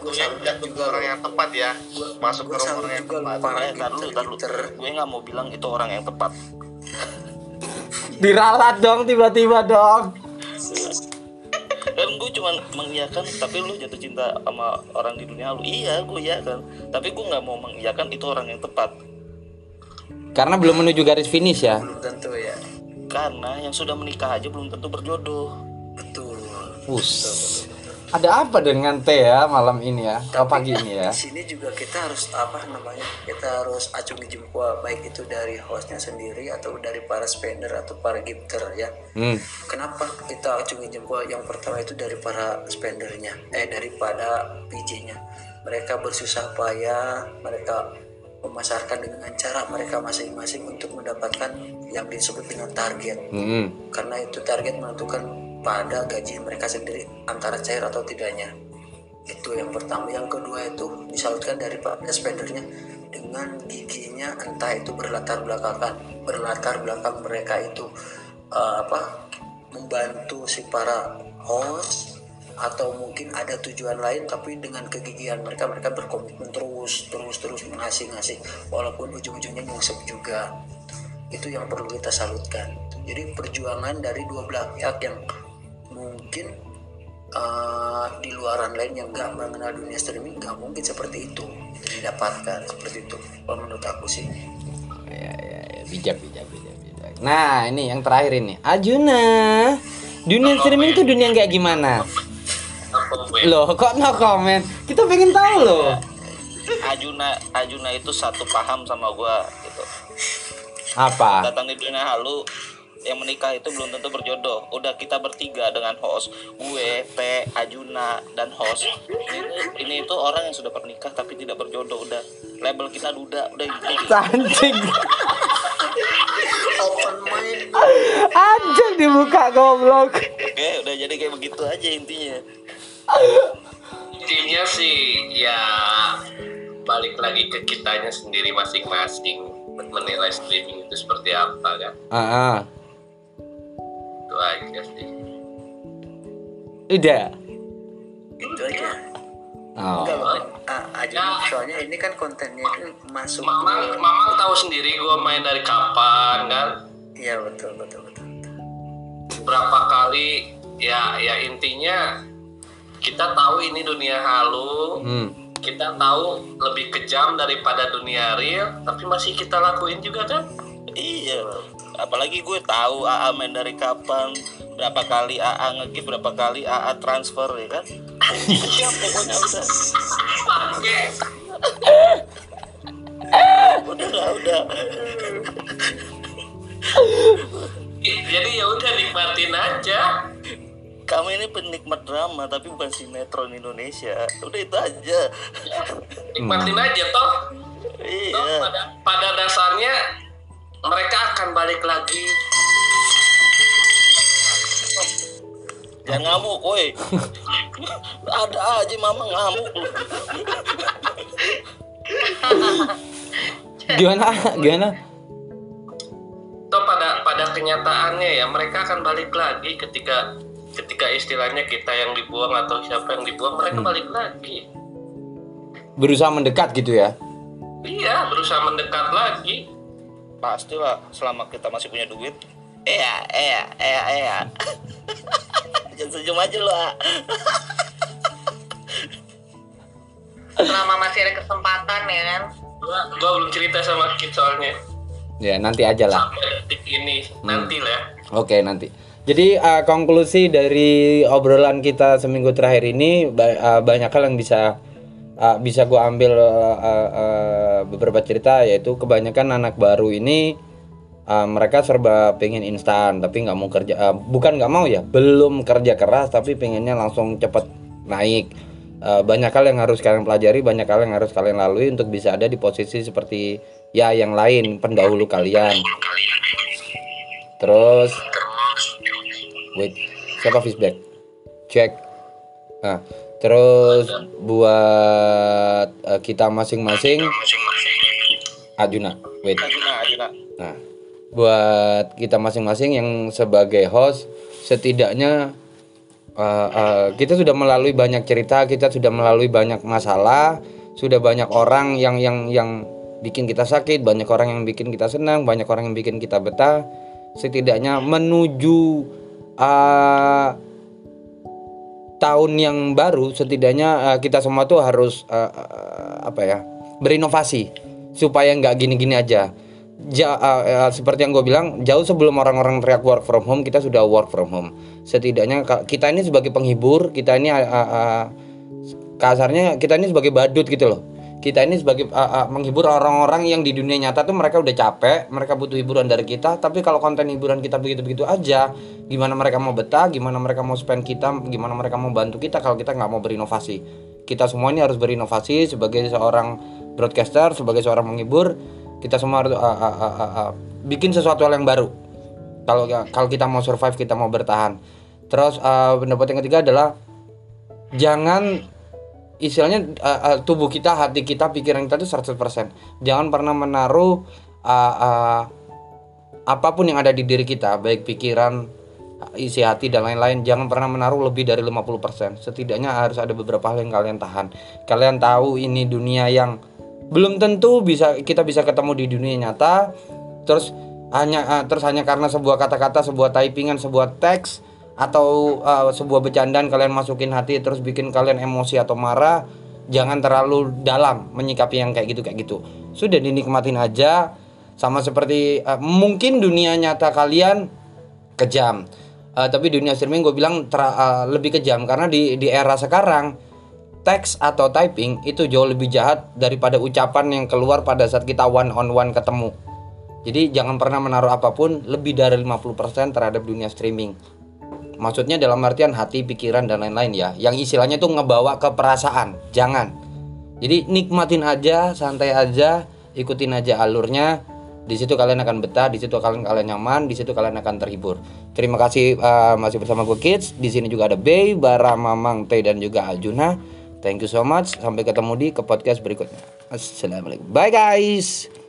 gue jatuh ke orang yang tepat ya masuk ke orang yang juga tepat para Eh, tar dulu, tar dulu. gitter Gue nggak mau bilang itu orang yang tepat. Diralat dong tiba-tiba dong. Kan gue cuma mengiyakan, tapi lu jatuh cinta sama orang di dunia halu. Iya, gue iya kan. Tapi gue nggak mau mengiyakan itu orang yang tepat. Karena belum menuju garis finish ya. belum tentu ya Karena yang sudah menikah aja belum tentu berjodoh. betul Us. Ada apa dengan T ya malam ini ya? Atau pagi ini ya? di sini juga kita harus apa namanya kita harus acungi jempol baik itu dari hostnya sendiri atau dari para spender atau para gifter ya Hmm. kenapa kita acungi jempol yang pertama itu dari para spendernya eh daripada PJ-nya mereka bersusah payah mereka memasarkan dengan cara mereka masing-masing untuk mendapatkan yang disebut dengan target Hmm. karena itu target menentukan pada gaji mereka sendiri antara cair atau tidaknya. Itu yang pertama. Yang kedua itu disalurkan dari spendernya dengan giginya entah itu berlatar belakangkan berlatar belakang mereka itu eh, apa membantu si para host atau mungkin ada tujuan lain tapi dengan kegigihan mereka mereka berkomitmen terus terus terus ngasih ngasih walaupun ujung-ujungnya nyungsep juga. Itu yang perlu kita salutkan jadi perjuangan dari dua belah pihak yang mungkin uh, di luaran lain yang nggak mengenal dunia streaming nggak mungkin seperti itu didapatkan seperti itu kalau menurut aku sih Ya, ya, ya. Bijak, bijak, bijak, bijak. Nah, ini yang terakhir ini. Ajuna. Dunia streaming itu dunia kayak gimana? Apa gue? Loh, kok no comment? Kita pengen tahu loh. Ajuna Ajuna itu satu paham sama gue gitu. Apa? Datang di dunia halu yang menikah itu belum tentu berjodoh. Udah kita bertiga dengan host, gue, T, Ajuna, dan host. Ini, ini itu orang yang sudah bernikah tapi tidak berjodoh. Udah label kita duda, udah gitu. Anjing. open mind Anjing dibuka goblok. Oke, udah jadi kayak begitu aja intinya. intinya sih ya balik lagi ke kitanya sendiri masing-masing menilai streaming itu seperti apa kan Ah, ah. Itu aja sih Udah. itu aja Oh. enggak loh ah, aja soalnya ini kan kontennya itu masuk Mamang Mamang tahu sendiri gue main dari kapan kan iya betul betul betul berapa kali ya ya intinya kita tahu ini dunia halu Hmm. kita tahu lebih kejam daripada dunia real tapi masih kita lakuin juga kan Iya. Apalagi gue tahu AA main dari kapan, berapa kali AA nge berapa kali AA transfer ya kan. Siap pokoknya udah. Udah lah, udah. jadi ya udah nikmatin aja Kami ini penikmat drama tapi bukan sinetron Indonesia. Udah itu aja. nikmatin aja toh Toh, Iya. mereka akan balik lagi Jangan ngamuk, woi. Ada aja mama ngamuk. Gimana? Gimana? toh pada pada kenyataannya ya mereka akan balik lagi ketika ketika istilahnya kita yang dibuang atau siapa yang dibuang mereka balik lagi Berusaha mendekat gitu ya. iya berusaha mendekat lagi Pastilah selama kita masih punya duit. Iya, iya, iya, iya. Jangan senyum aja lu, ah. selama masih ada kesempatan ya kan gua, gua belum cerita sama Kit soalnya Ya, nanti aja lah. sampai detik ini nanti lah ya Oke, nanti. Jadi uh, konklusi dari obrolan kita seminggu terakhir ini ba- uh, banyak hal yang bisa uh, bisa gue ambil uh, uh, uh, beberapa cerita yaitu kebanyakan anak baru ini uh, mereka serba pengen instan tapi nggak mau kerja uh, bukan nggak mau ya belum kerja keras tapi pengennya langsung cepet naik. Uh, banyak hal yang harus kalian pelajari banyak hal yang harus kalian lalui untuk bisa ada di posisi seperti ya yang lain pendahulu kalian. Terus wait siapa feedback cek nah terus buat uh, kita masing-masing Ajuna wait Ajuna, Ajuna. Nah, buat kita masing-masing yang sebagai host, setidaknya uh, uh, kita sudah melalui banyak cerita, kita sudah melalui banyak masalah, sudah banyak orang yang yang yang bikin kita sakit, banyak orang yang bikin kita senang, banyak orang yang bikin kita betah. Setidaknya menuju uh, tahun yang baru, setidaknya uh, kita semua tuh harus uh, uh, apa ya, berinovasi supaya nggak gini-gini aja. Ja, uh, uh, seperti yang gue bilang, jauh sebelum orang-orang teriak work from home, kita sudah work from home. Setidaknya kita ini sebagai penghibur, kita ini uh, uh, kasarnya kita ini sebagai badut gitu loh. Kita ini sebagai uh, uh, menghibur orang-orang yang di dunia nyata tuh mereka udah capek, mereka butuh hiburan dari kita. Tapi kalau konten hiburan kita begitu-begitu aja, gimana mereka mau betah, gimana mereka mau spend kita, gimana mereka mau bantu kita kalau kita nggak mau berinovasi. Kita semua ini harus berinovasi sebagai seorang broadcaster, sebagai seorang menghibur. Kita semua harus uh, uh, uh, uh, uh, bikin sesuatu hal yang baru. Kalau kalau kita mau survive, kita mau bertahan. Terus uh, pendapat yang ketiga adalah jangan istilahnya uh, uh, tubuh kita, hati kita, pikiran kita itu 100%. Jangan pernah menaruh uh, uh, apa pun yang ada di diri kita, baik pikiran, isi hati dan lain-lain, jangan pernah menaruh lebih dari 50%. Setidaknya harus ada beberapa hal yang kalian tahan. Kalian tahu ini dunia yang belum tentu bisa kita bisa ketemu di dunia nyata. Terus hanya uh, terus hanya karena sebuah kata-kata, sebuah typingan, sebuah teks atau uh, sebuah bercandaan kalian masukin hati terus bikin kalian emosi atau marah jangan terlalu dalam menyikapi yang kayak gitu kayak gitu. Sudah dinikmatin aja sama seperti uh, mungkin dunia nyata kalian kejam. Uh, tapi dunia streaming gue bilang tra- uh, lebih kejam karena di di era sekarang teks atau typing itu jauh lebih jahat daripada ucapan yang keluar pada saat kita one on one ketemu. Jadi jangan pernah menaruh apa pun lebih dari 50% terhadap dunia streaming. Maksudnya dalam artian hati, pikiran dan lain-lain ya. Yang istilahnya tuh ngebawa ke perasaan. Jangan. Jadi nikmatin aja, santai aja, ikutin aja alurnya. Di situ kalian akan betah, di situ kalian kalian nyaman, di situ kalian akan terhibur. Terima kasih uh, masih bersama gue Kids. Di sini juga ada Bay, Bara, Mamang, Teh dan juga Aljuna. Thank you so much. Sampai ketemu di ke podcast berikutnya. Assalamualaikum. Bye guys.